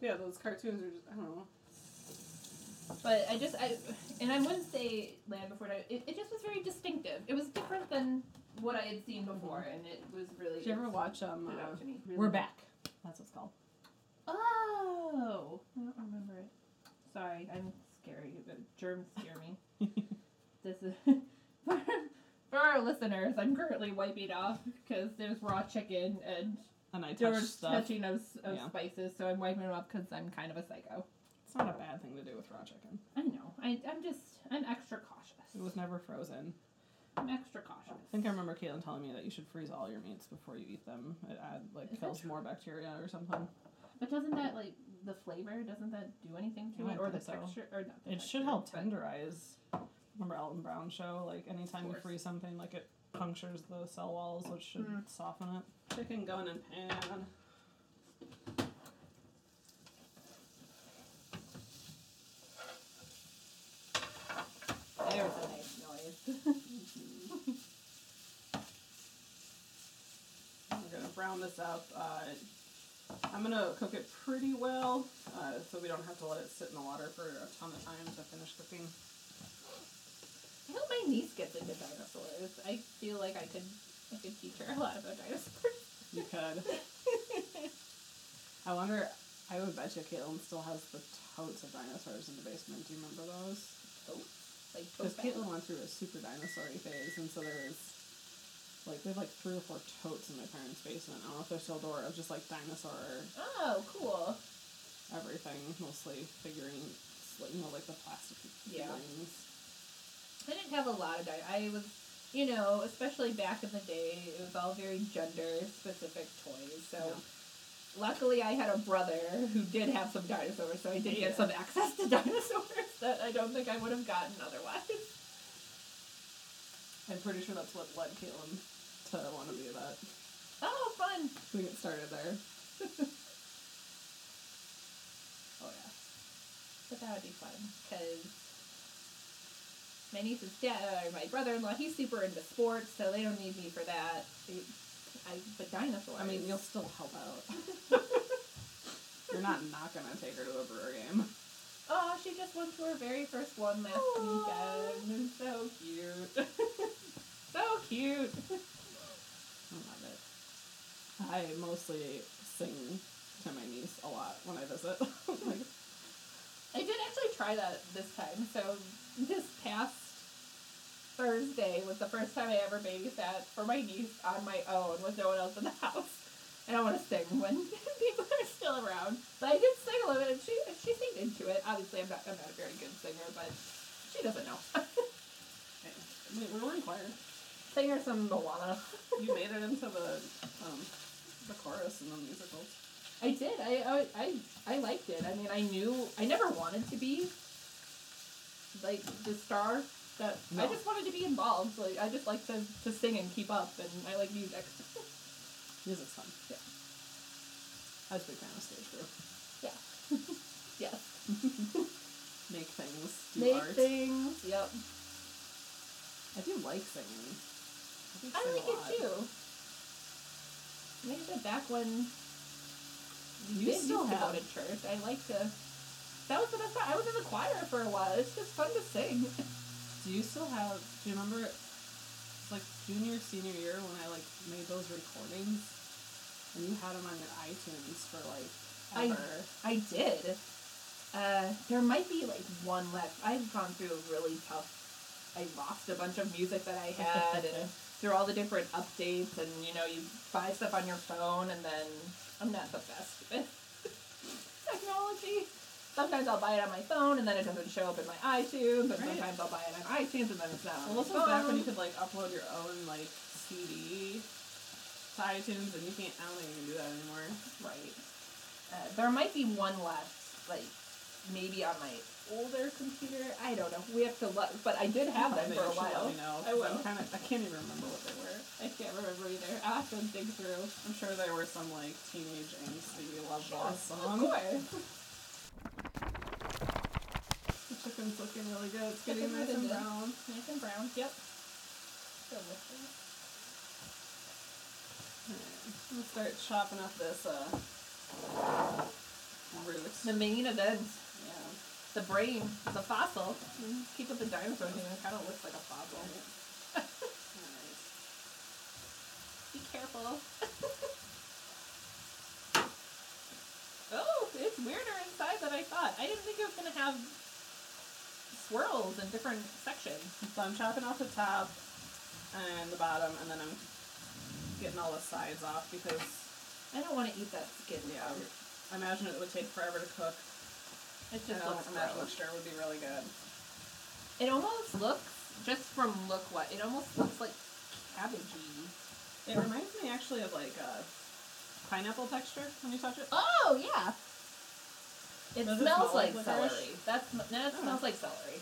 Yeah, those cartoons are just I don't know. But I just I and I wouldn't say Land Before Time. It, it just was very distinctive. It was different than what I had seen before, and it was really. Did you ever watch um? Uh, out. We're back. That's what's called. Oh, I don't remember it. Sorry, I'm scary. The germs scare me. <laughs> this is <laughs> for, our listeners. I'm currently wiping off because there's raw chicken and And I there was stuff. touching of, of Yeah. spices, so I'm wiping them off because I'm kind of a psycho. It's not a bad thing to do with raw chicken. I know. I, I'm just I'm extra cautious. It was never frozen. I'm extra cautious. I think I remember Caitlin telling me that you should freeze all your meats before you eat them. It add like Is kills more bacteria or something. But doesn't that like the flavor? Doesn't that do anything to it, or the so. texture, or not? It should texture, help but- tenderize. Remember Alton Brown show? Like anytime you freeze something, like it punctures the cell walls, which should Mm. soften it. Chicken going in pan. There's a nice noise. <laughs> We're gonna brown this up. Uh, I'm gonna cook it pretty well, uh, so we don't have to let it sit in the water for a ton of time to finish cooking. I hope my niece gets into dinosaurs. I feel like I could I could teach her a lot about dinosaurs. You could. <laughs> I wonder. I would bet you Caitlin still has the totes of dinosaurs in the basement. Do you remember those? Totes, like Because. Caitlin went through a super dinosaur phase, and so there was like they have like three or four totes in my parents' basement. I don't know if they're still door of just like dinosaur Oh, cool. everything, mostly figurines, like, you know, like the plastic Yeah. figurines. I didn't have a lot of di- I was, you know, especially back in the day, it was all very gender specific toys. So Yeah. luckily, I had a brother who did have some dinosaurs, so I did Yeah. get some access to <laughs> dinosaurs that I don't think I would have gotten otherwise. I'm pretty sure that's what led Caitlin to want to do that. Oh, fun! We get started there. <laughs> Oh yeah, but that would be fun because my niece's dad, or my brother-in-law, he's super into sports, so they don't need me for that. They, I, but dinosaurs. I mean, you'll still help out. <laughs> You're not not gonna take her to a brewer game. Oh, she just went to her very first one last Aw. weekend. So cute. <laughs> so cute. I love it. I mostly sing to my niece a lot when I visit. <laughs> like, I did actually try that this time. So this past Thursday was the first time I ever babysat for my niece on my own with no one else in the house. And I don't want to sing when <laughs> people are still around, but I did sing a little bit, and she she seemed into it. Obviously, I'm not I'm not a very good singer, but she doesn't know. <laughs> we, we were in choir. Sing her some Moana. You made it into the um, the chorus in the musicals. I did. I, I I I liked it. I mean, I knew I never wanted to be like the star. That I just wanted to be involved. Like I just like to, to sing and keep up, and I like music. <laughs> Music's fun. Yeah. I was a big fan of stage crew. Yeah. <laughs> Yes. <laughs> Make things, do Make art. things. Yep. I do like singing. I, I like it too. Said, back when You did still used to go to church, I like to. That was the best part. I was in the choir for a while. It's just fun to sing. Do you still have? Do you remember like junior senior year when I like made those recordings, and you had them on your iTunes for like I- ever. I did. Uh, there might be like one left. I've gone through a really tough. I lost a bunch of music that I had, and <laughs> through all the different updates, and you know, you buy stuff on your phone, and then I'm not the best with <laughs> technology. Sometimes I'll buy it on my phone, and then it doesn't show up in my iTunes, and Right. sometimes I'll buy it on iTunes, and then it's not well, this was back when you could like upload your own like CD to iTunes, and you can't. I don't think you can do that anymore. Right. Uh, there might be one left, like maybe on my older computer. I don't know. We have to look, but I did have them for a while. Let me know. I will. I'm kind of. I can't even remember what they were. I can't remember either. I'll have to dig through. I'm sure there were some like teenage angsty love lost Of songs. course. <laughs> The chicken's looking really good. It's getting nice and brown. Nice and brown. Yep. Alright, Let's start chopping up this uh root. The main event. Yeah. The brain. The fossil. Keep with the dinosaur thing. It kind of looks like a fossil. <laughs> Be careful. <laughs> oh, it's weirder inside than I thought. I didn't think it was gonna have swirls in different sections. So I'm chopping off the top and the bottom, and then I'm getting all the sides off because I don't want to eat that skin. yeah, part. I imagine it would take forever to cook. It just looks don't imagine the stir would be really good. It almost looks, just from look what, it almost looks like cabbagey. It reminds me actually of like uh, pineapple texture when you touch it. Oh yeah. It Does it smells smell like, like licorice? celery. That's that Oh. smells like celery.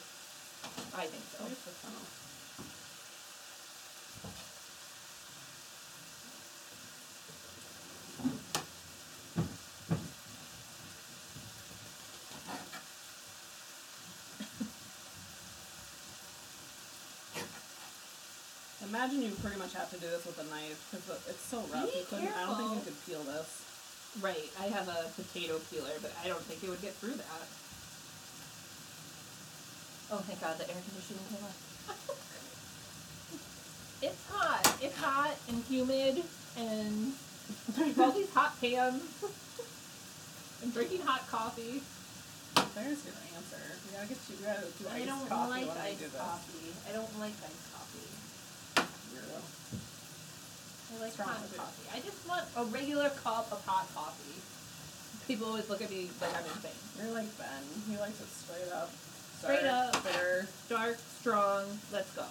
I think so. It's the fennel. Imagine you pretty much have to do this with a knife because it's so rough. Be You couldn't, I don't think you careful. could peel this. Right. I have a potato peeler, but I don't think it would get through that. Oh thank God, the air conditioning came on. <laughs> it's hot. It's hot and humid, and there's all these hot pans. <laughs> I'm drinking hot coffee. There's your answer. You gotta get you gotta do I iced don't coffee like when I do iced this. coffee. I don't like iced coffee. Weirdo. I like What's wrong hot with you? coffee. I just want a regular cup of hot coffee. People always look at me like I'm insane. You're like Ben. He likes it straight up. Straight Dark, up. Bitter. Dark, strong. Let's go.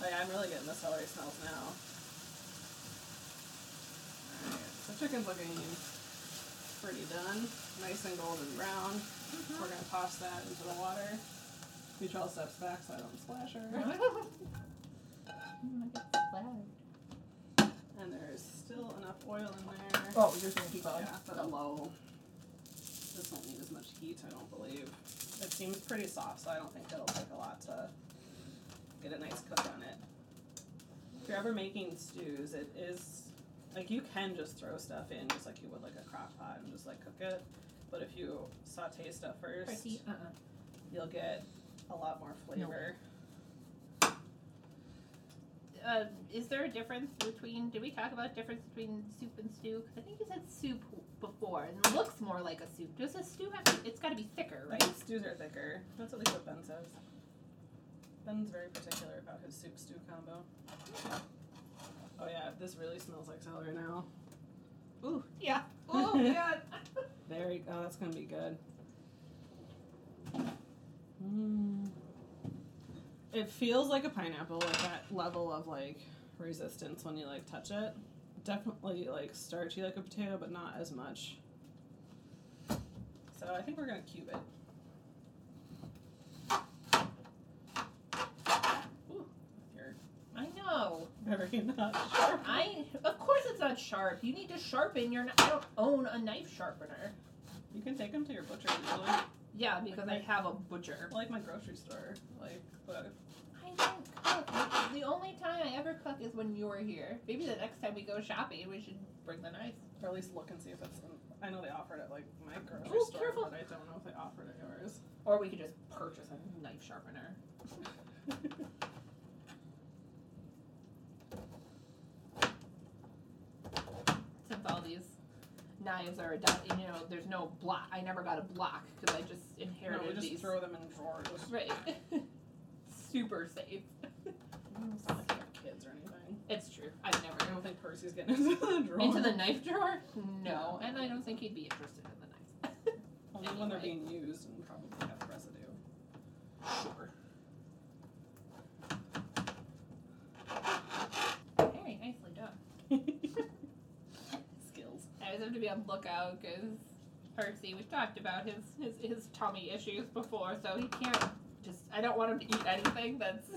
Like, I'm really getting the celery smells now. Alright, so chicken's looking pretty done. Nice and golden brown. Mm-hmm. We're gonna toss that into the water. 12 steps back so I don't splash her. <laughs> I get splattered. And there's still enough oil in there. Oh, you're just gonna keep on. Yeah, but a low. This won't need as much heat, I don't believe. It seems pretty soft, so I don't think it'll take a lot to get a nice cook on it. If you're ever making stews, it is like you can just throw stuff in just like you would like a crock pot and just like cook it. But if you saute stuff first, Uh-uh. you'll get a lot more flavor. Uh, is there a difference between? Did we talk about difference between soup and stew? 'Cause I think you said soup before, and it looks more like a soup. Does a stew have to? It's got to be thicker, Right? right? Stews are thicker. That's at least what Ben says. Ben's very particular about his soup stew combo. Oh yeah, this really smells like celery now. Ooh, yeah. <laughs> Oh my god. Very. Oh, that's gonna be good. Mm. It feels like a pineapple, like that level of like resistance when you like touch it. Definitely like starchy like a potato, but not as much. So I think we're gonna cube it. Ooh, you're I know. very not <laughs> sharp. I of course it's not sharp. You need to sharpen your. I don't own a knife sharpener. You can take them to your butcher usually, Yeah, because I have a butcher. like my grocery store. Like, but cook. <laughs> The only time I ever cook is when you're here. Maybe the next time we go shopping, we should bring the knife. Or at least look and see if it's. In, I know they offered it like my grocery Ooh, store, careful. but I don't know if they offered it yours. Or we could just purchase a knife sharpener. <laughs> Since all these knives are adopted, you know, there's no block. I never got a block because I just inherited no, we just these. throw them in drawers. Right. <laughs> Super safe. It's not like you have kids or anything. It's true. I've never I don't think Percy's getting <laughs> into the drawer. into the knife drawer. No, and I don't think he'd be interested in the knife. <laughs> Only when they're Anyway. being used and probably have residue. Sure. Very nicely done. <laughs> Skills. I always have to be on lookout because Percy, we've talked about his, his his tummy issues before, so he can't just. I don't want him to eat anything that's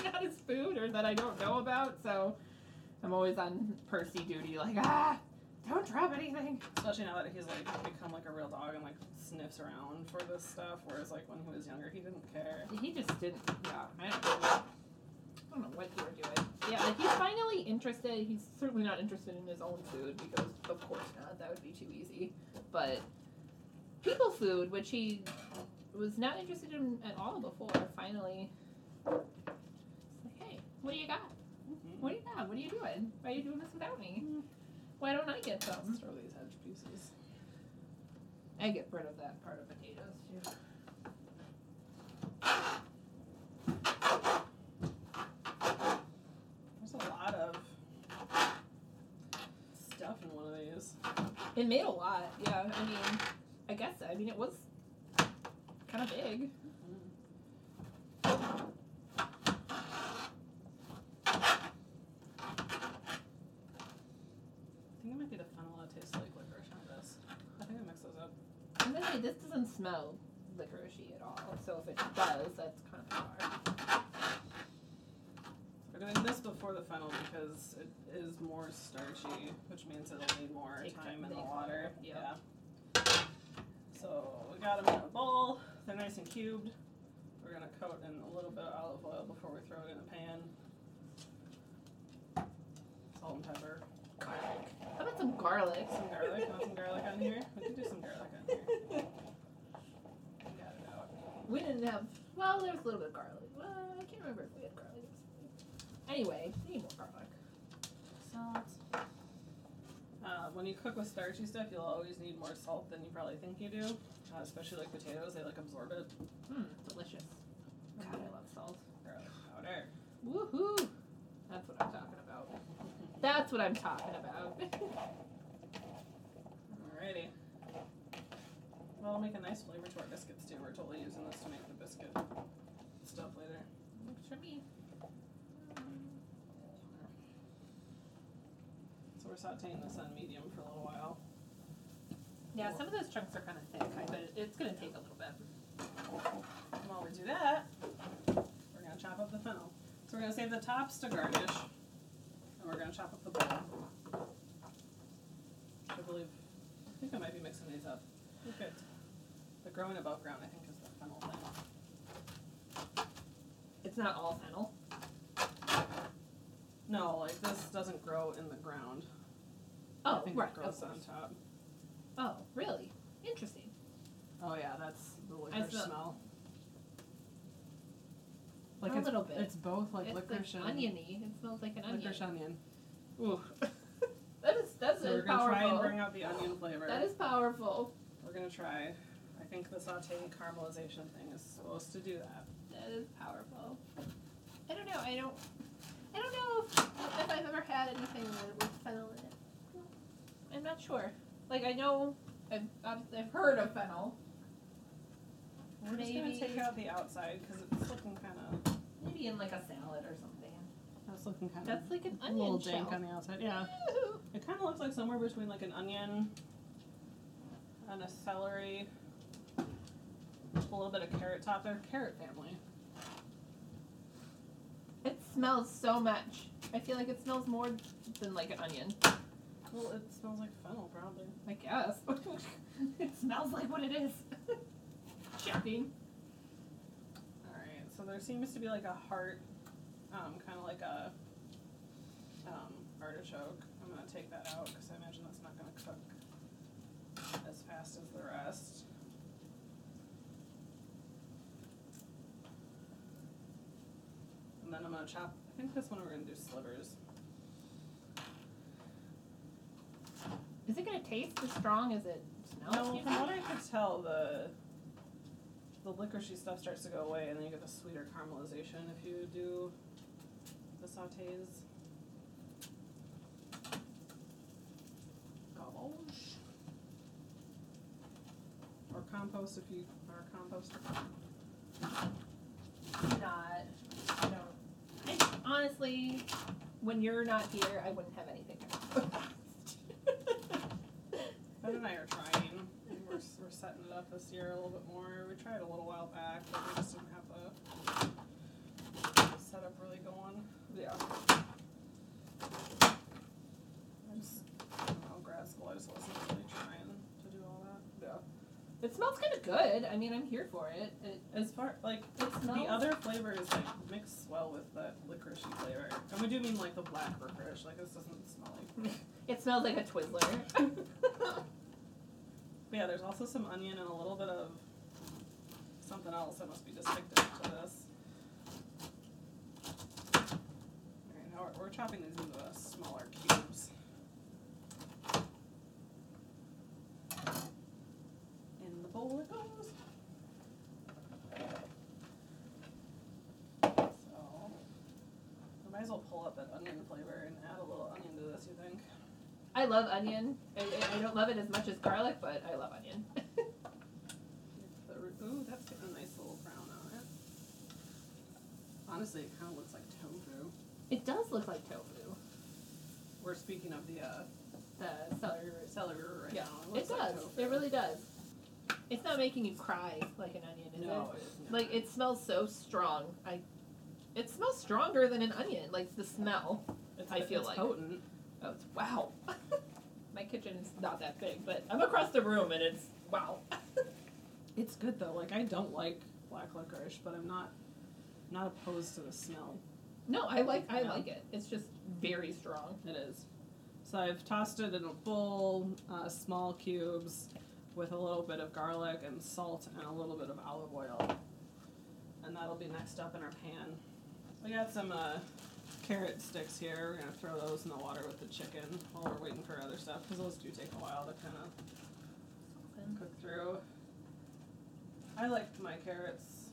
<laughs> not his food or that I don't know about. So I'm always on Percy duty, like ah, don't drop anything. Especially now that he's like become like a real dog and like sniffs around for this stuff, whereas like when he was younger he didn't care. He just didn't. Yeah, I don't know. I don't know what you were doing. Yeah, like he's finally interested. He's certainly not interested in his own food because, of course not. That would be too easy. But people food, which he was not interested in at all before, finally. It's like, hey, what do you got? Mhm. What do you got? What are you doing? Why are you doing this without me? Why don't I get some? Let's throw these hedge pieces. I get rid of that part of potatoes too. There's a lot of stuff in one of these. It made a lot, yeah. I mean, I guess. I mean, it was kind of big. I think it might be the fennel that tastes like licorice on this. I think I mixed those up. I'm gonna say this doesn't smell licoricey at all. So if it does, that's kind of hard. We're doing this before the fennel because it is more starchy, which means it'll need more Take time in the water. yep. Yeah. So we got them in a bowl. They're nice and cubed. We're gonna coat in a little bit of olive oil before we throw it in the pan. Salt and pepper. Garlic. How about some garlic? Some garlic. Want some garlic on here? We can do some garlic on here. <laughs> Got it out. We didn't have. Well, there was a little bit of garlic. Well, I can't remember if we had garlic. Anyway, we need more garlic. Salt. Uh, when you cook with starchy stuff, you'll always need more salt than you probably think you do. Uh, especially like potatoes, they like absorb it. Mmm, delicious. God, I love salt. Garlic powder. Woohoo! That's what I'm talking about. That's what I'm talking about. <laughs> Alrighty. Well, it'll make a nice flavor to our biscuits too. We're totally using this to make the biscuit stuff later. Works for me. So we're sauteing this on medium for a little while. Yeah, some of those chunks are kind of thick, I bet it's gonna take a little bit. And while we do that, we're gonna chop up the fennel. So we're gonna save the tops to garnish, and we're gonna chop up the bowl. I believe, I think I might be mixing these up. Look growing above ground. I think is the fennel thing. It's not all fennel. No, like this doesn't grow in the ground. I Oh, think right. it grows on top. Oh, really? Interesting. Oh yeah, that's the I licorice smell- smell. Like A it's, little bit. It's both like it's licorice like and oniony. It smells like an onion. licorice onion. Ooh. that is that's so we're gonna powerful. try and bring out the onion flavor. that is powerful. We're gonna try. I think the saute caramelization thing is supposed to do that. That is powerful. I don't know. I don't. I don't know if, if I've ever had anything with, fennel in it. I'm not sure. Like I know I've I've, heard of fennel. We're just gonna take out the outside because it's looking kind of. Maybe in like a salad or something. That's looking kind of. That's like an a little onion dank on the outside. Yeah. <laughs> It kind of looks like somewhere between like an onion and a celery. A little bit of carrot top there. Carrot family. It smells so much. I feel like it smells more than like an onion. Well, it smells like fennel probably. I guess. <laughs> it smells like what it is. <laughs> Shocking. Alright, so there seems to be like a heart, um, kind of like a um, artichoke. I'm gonna take that out because I imagine that's not gonna cook as fast as the rest. And then I'm gonna chop, I think this one we're gonna do slivers. Is it gonna taste as strong as it smells? No, from what I could tell, the the licoricey stuff starts to go away, and then you get the sweeter caramelization if you do the sautés. Gavage. Or compost if you are a composter. not. I don't. I honestly, when you're not here, I wouldn't have anything. Ben and I are trying. We're, we're setting it up this year a little bit more. We tried a little while back, but we just didn't have the setup really going. Yeah. I just, I don't know, grad school, I just wasn't really trying to do all that. Yeah. It smells kind of good. I mean, I'm here for it. It, As far, like, it smells. the other flavors, like, mix well with the licoricey flavor. And we do mean, like, the black licorice. Like, this doesn't smell like. <laughs> It smells like a Twizzler. <laughs> But yeah, there's also some onion and a little bit of something else that must be distinctive to this. Alright, now we're, we're chopping these into uh, smaller cubes. In the bowl it goes. So, we might as well pull up that onion flavor and add a little onion to this, you think? I love onion. I, I- don't love it as much as garlic, but I love onion. <laughs> Ooh, that's getting a nice little brown on it. Honestly, it kind of looks like tofu. it does look like tofu. We're speaking of the uh, The celery root. celery root right Yeah, now. it like does. tofu. It really does. It's not making you cry like an onion, is No, it? it is not. Like it smells so strong. I. It smells stronger than an onion. Like the smell. It's, I feel it's like- potent. Oh, it's wow. <laughs> My kitchen is not that big, but I'm across the room and it's wow. <laughs> It's good though. Like I don't like black licorice, but I'm not not opposed to the smell. no, I like I like it. It's just very strong. It is. So I've tossed it in a bowl, uh, small cubes, with a little bit of garlic and salt and a little bit of olive oil, and that'll be next up in our pan. We got some uh, carrot sticks here. We're gonna throw those in the water with the chicken while we're waiting for other stuff because those do take a while to kind of cook through. I like my carrots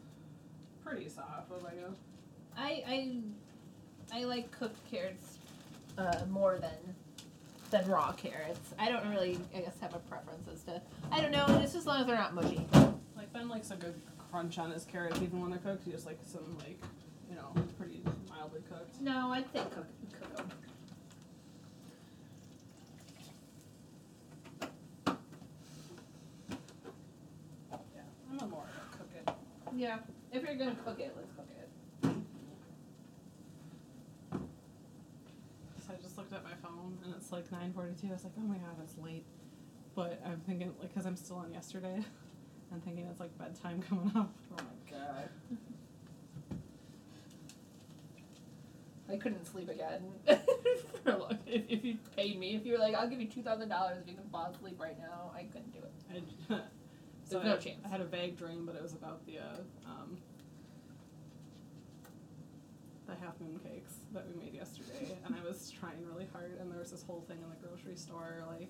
pretty soft. What about you? I I I like cooked carrots uh, more than than raw carrots. I don't really I guess have a preference as to I don't know, just as long as they're not mushy. Like Ben likes a good crunch on his carrots even when they're cooked. He just likes some like, you know, pretty mildly cooked. No, I'd say cook cook them. Yeah, I'm a more of a cook it. Yeah. If you're gonna cook it, let's cook it. So I just looked at my phone and it's like 9:42. I was like, oh my god, it's late. But I'm thinking like, cause I'm still on yesterday. <laughs> I'm thinking it's like bedtime <laughs> coming up. Oh my god. I couldn't sleep again <laughs> for a long. If, if you paid me, if you were like, I'll give you two thousand dollars if you can fall asleep right now, I couldn't do it. I, <laughs> so There's no I, chance. I had a vague dream, but it was about the uh, um, the half moon cakes that we made yesterday, and I was trying really hard, and there was this whole thing in the grocery store, like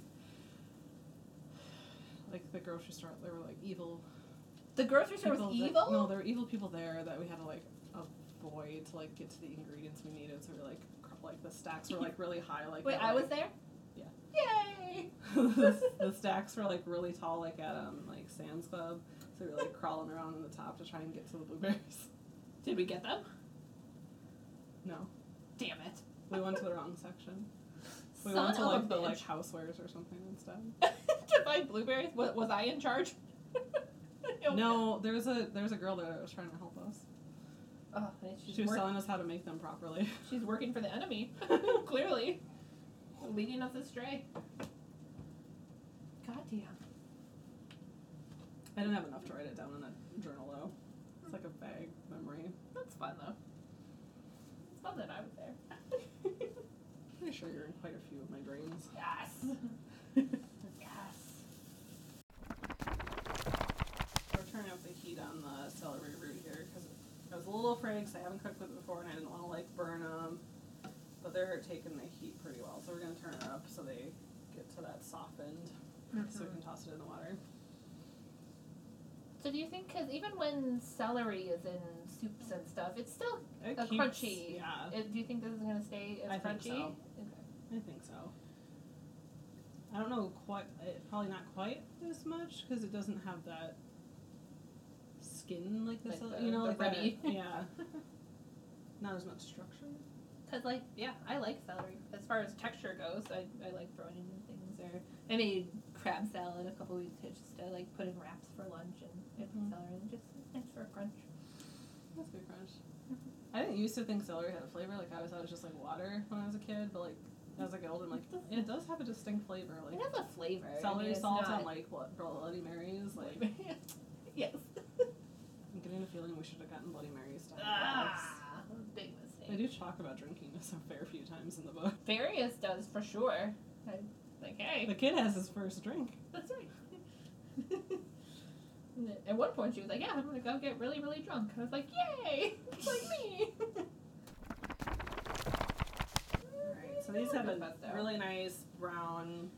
like the grocery store, there were like evil The grocery store was people that- evil. no, there were evil people there that we had to like avoid to like get to the ingredients we needed. So we were like cr- like the stacks were like really high, like Wait, I was there. Yeah. Yay! <laughs> the, the stacks were like really tall, like at um like Sam's Club. So we were like crawling around on the top to try and get to the blueberries. <laughs> Did we get them? No, Damn it! we went to the wrong section. <laughs> We Son went to like the like housewares or something instead. to find blueberries. Was, was I in charge? No, there's a there's a girl there that was trying to help us. Oh, she's She was work- telling us how to make them properly. <laughs> She's working for the enemy. <laughs> Clearly, leading us astray. God damn. I didn't have enough to write it down in a journal though. It's like a vague memory. That's fun though. It's fun that I was there. <laughs> Pretty sure you're in quite a few of my dreams. yes. Yes. We're turning up the heat on the celery root here because I was a little afraid because I haven't cooked with it before and I didn't want to like burn them. But they're taking the heat pretty well, so we're gonna turn it up so they get to that softened, so we can toss it in the water. So do you think, because even when celery is in soups and stuff, it's still It a keeps- crunchy. Yeah, Uh, do you think this is going to stay as I think crunchy? so. I think so. I don't know quite. It, probably not quite as much because it doesn't have that skin like this. Like you know, the like that- <laughs> yeah. <laughs> Not as much structure. Because, like, yeah, I like celery. As far as texture goes, I, I like throwing in things. Or I made crab salad a couple weeks ago just to, like, put in wraps for lunch and I put Mhm. celery and Just it's nice for a crunch. That's good crunch. I didn't used to think celery had a flavor. Like I always thought it was just like water when I was a kid. But like as I get older, I'm like, it does have a distinct flavor. Like It has a flavor. I mean, celery salt not- and like what Bloody Marys. Like <laughs> yes. Getting a feeling we should have gotten Bloody Marys. to ah, big mistake. They do talk about drinking this a fair few times in the book. Ferius does for sure. I, like, hey, The kid has his first drink. that's right. At one point, she was like, "Yeah, I'm gonna go get really, really drunk." I was like, "Yay, it's like me." Alright, so these have a really nice brown,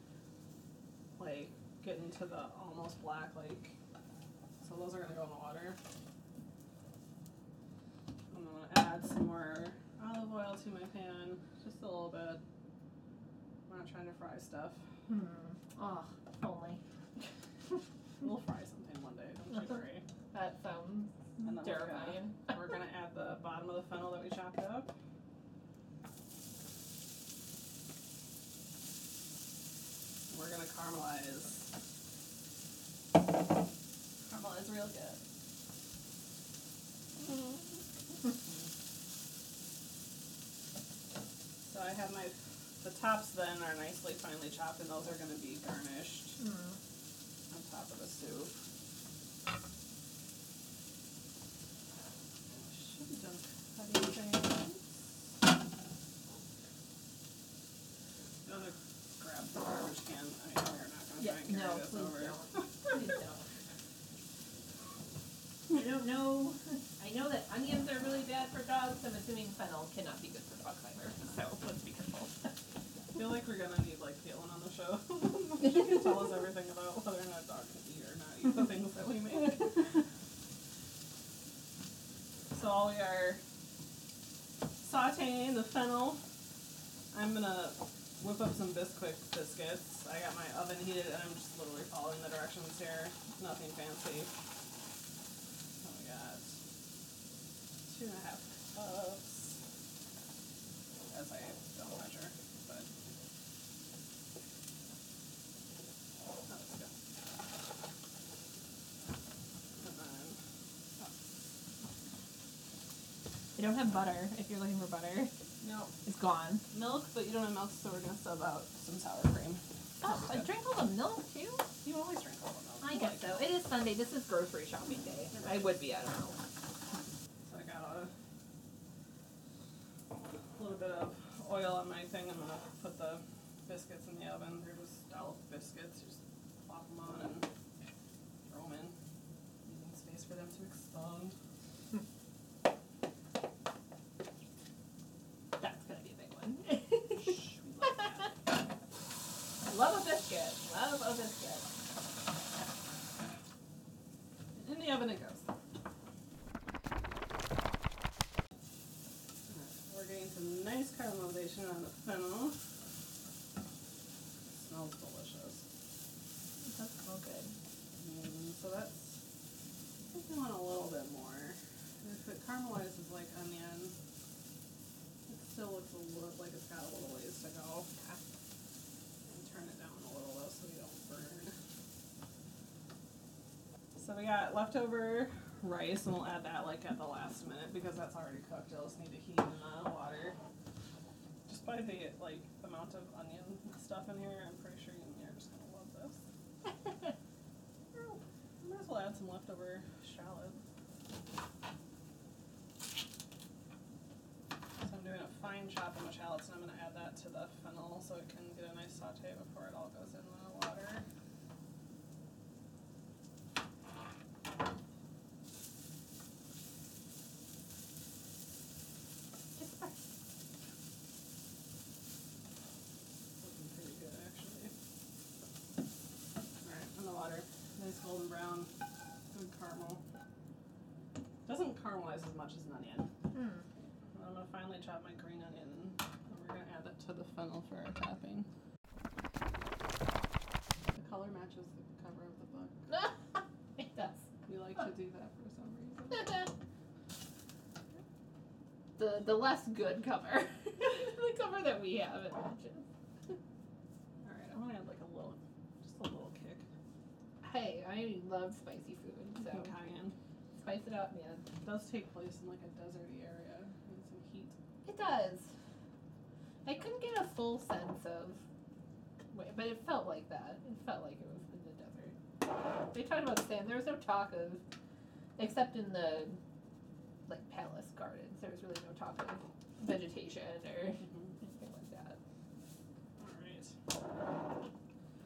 like getting to the almost black, like. So those are gonna go in the water. Add some more olive oil to my pan, just a little bit. I'm not trying to fry stuff. Hmm. Oh, only. <laughs> We'll fry something one day, don't you worry. <laughs> That sounds And then we're gonna, terrifying. <laughs> we're gonna add the bottom of the fennel that we chopped up. We're gonna caramelize. Caramelize real good. So I have my, the tops then are nicely finely chopped and those are gonna be garnished Hmm. on top of the soup. Should have done cutting things. I'm gonna grab the garbage can. I mean, we're not gonna Yeah, try and carry no, this please over. don't. <laughs> Please don't. I don't know. <laughs> I know that onions are really bad for dogs. I'm assuming fennel cannot be good for dog fiber. So let's be careful. I feel like we're gonna need like Caitlin on the show. <laughs> she can <laughs> tell us everything about whether or not a dog can eat or not eat the things that we make. <laughs> so while we are sauteing the fennel, I'm gonna whip up some Bisquick biscuits. I got my oven heated and I'm just literally following the directions here. Nothing fancy. So we got two and a half cups. As I don't measure, but oh, that's good. And then don't have butter. If you're looking for butter, no it's gone. milk, but you don't have milk, so we're gonna sub out some sour cream. Oh, I drank all the milk too. You always drink all the milk. I guess so. It is Sunday. This is grocery shopping day. I would be. I don't know. So I got a little bit of oil on my thing. I'm gonna put the biscuits in the oven. They're just scallop biscuits. Just plop them on and throw them in, leaving space for them to expand. That's gonna be a big one. Shh, we like that. Love a biscuit. Love a biscuit. In the oven it goes. We're getting some nice caramelization on the fennel. smells delicious. It does smell good. Mm, so that's, I think we want a little bit more. If it caramelizes like onion, it still looks a little, like it's got a little ways to go. And turn it down a little though so we don't burn. So we got leftover rice and we'll add that like at the last minute because that's already cooked. It'll just need to heat in the water. By the like amount of onion stuff in here, I'm pretty sure you and me are just gonna love this. <laughs> Oh, might as well add some leftover shallot. So I'm doing a fine chop of my shallots and I'm gonna add that to the fennel so it can get a nice saute before it all goes in the water. Just first. Looking pretty good actually. golden brown. Good caramel. Doesn't caramelize as much as an onion. Hmm. I'm gonna finally chop my green onion and we're gonna add that to the fennel for our topping. The color matches the cover of the book. <laughs> it does. We like to do that for some reason. <laughs> the the less good cover. <laughs> the cover that we have it matches. Alright, I wanna add like a little, just a little kick. Hey, I love spicy food, so cayenne. spice it up, man. It does take place in like a deserty area and some heat. It does. I couldn't get a full sense of, but it felt like that. It felt like it was in the desert. They talked about sand. There was no talk of, except in the, like palace gardens. There was really no talk of vegetation or mm-hmm. anything like that. Alright.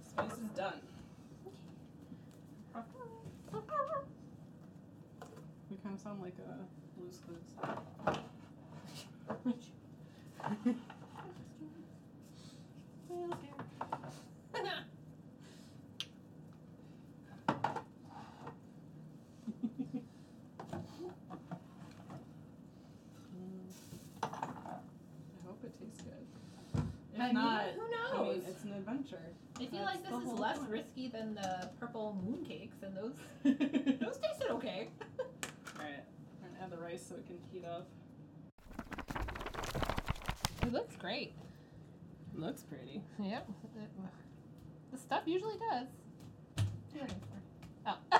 Spice is done. Kind of sound like a loose clues. I hope it tastes good. If mean, not, who I knows? mean, it's an adventure. I feel That's like this is less point. risky than the purple moon cakes, and those <laughs> those tasted okay. Alright, we're gonna add the rice so it can heat up. It looks great. Looks pretty. Yep. The stuff usually does. What are you looking? Oh. Now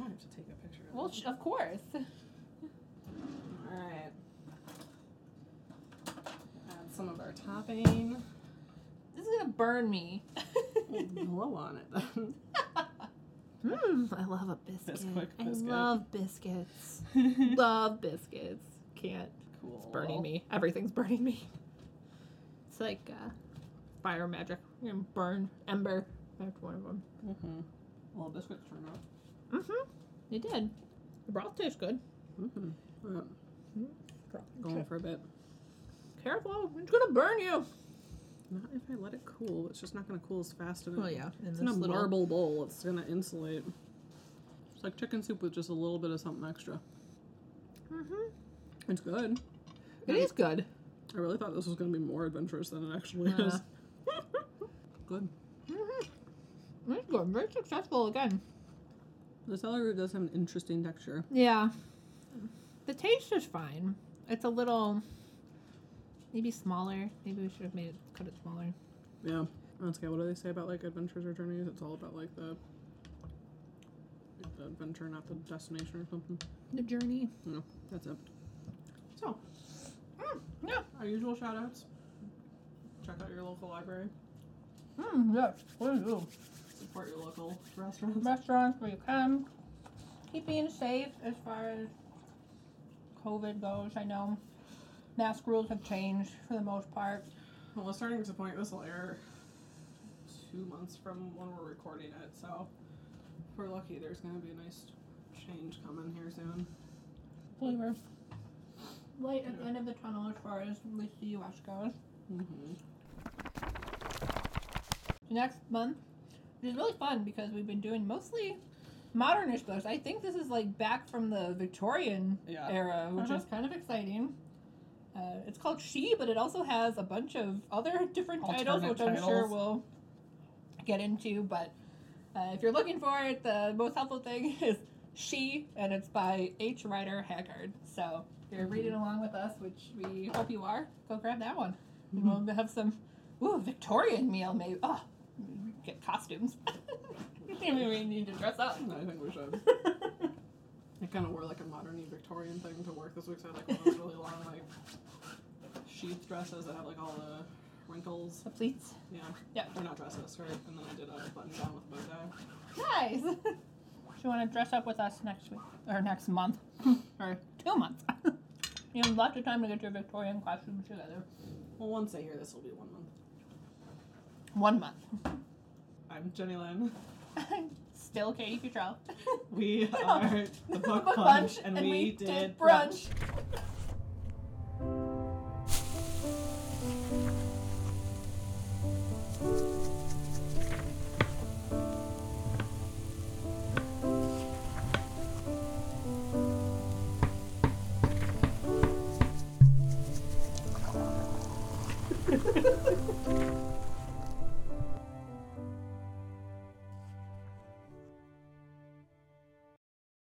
I have to take a picture of well, it. sh- of course. <laughs> Alright. Add some of our topping. This is gonna burn me. Blow on it then. <laughs> Mmm, I love a biscuit. Bisquick I love biscuits. <laughs> love biscuits. Can't. cool. It's burning me. Everything's burning me. It's like uh, fire magic. You're gonna burn ember. That's one of them. Mm-hmm. Well, biscuits turned out. Mm-hmm. They did. The broth tastes good. Mm-hmm. Yeah, Going going for a bit. Careful, it's gonna burn you. Not if I let it cool. It's just not going to cool as fast. In Well, yeah, in It's this in a little- marble bowl. It's going to insulate. It's like chicken soup with just a little bit of something extra. Mm-hmm. It's good. It is good. I really thought this was going to be more adventurous than it actually Yeah. is. <laughs> good. Mm-hmm. It's good. Very successful again. The celery root does have an interesting texture. Yeah. The taste is fine. It's a little, maybe smaller. Maybe we should have made it cut it smaller. Yeah. That's okay. What do they say about like adventures or journeys? It's all about like the the adventure, not the destination or something. The journey. No, that's it. So, Mm, yeah. our usual shout outs. Check out your local library. Mm, yes. Please do. Support your local restaurants. Restaurants where you come. Keep being safe as far as COVID goes. I know mask rules have changed for the most part. Well, starting to point, this will air two months from when we're recording it, so if we're lucky, there's going to be a nice change coming here soon. Flavor. Light at the end of the tunnel as far as at least the US goes. Mm-hmm. next month, which is really fun because we've been doing mostly modernish books. I think this is like back from the Victorian Yeah. era, which Uh-huh. is kind of exciting. Uh, it's called She, but it also has a bunch of other <laughs> different titles, which I'm sure we'll get into. But uh, if you're looking for it, the most helpful thing <laughs> is She, and it's by H. Rider Haggard. So if you're reading along with us, which we hope you are, go grab that one. And we'll have some ooh Victorian meal maybe. Oh, get costumes. <laughs> maybe we need to dress up. I think we should. I kind of wore like a modern Victorian thing to work this week, so I had like one of those really long like sheath dresses that have like all the wrinkles. the pleats. Yeah. Yeah. They're not dresses, right? and then I did a button down with a bow tie. Nice. <laughs> Do you want to dress up with us next week or next month <laughs> or two months? <laughs> you have lots of time to get your Victorian costumes together. Well, once I hear this, will be one month. One month. I'm Jenny Lynn. Still Katie Futrell. We are oh, the Book Book Bunch, and, we, did brunch. brunch.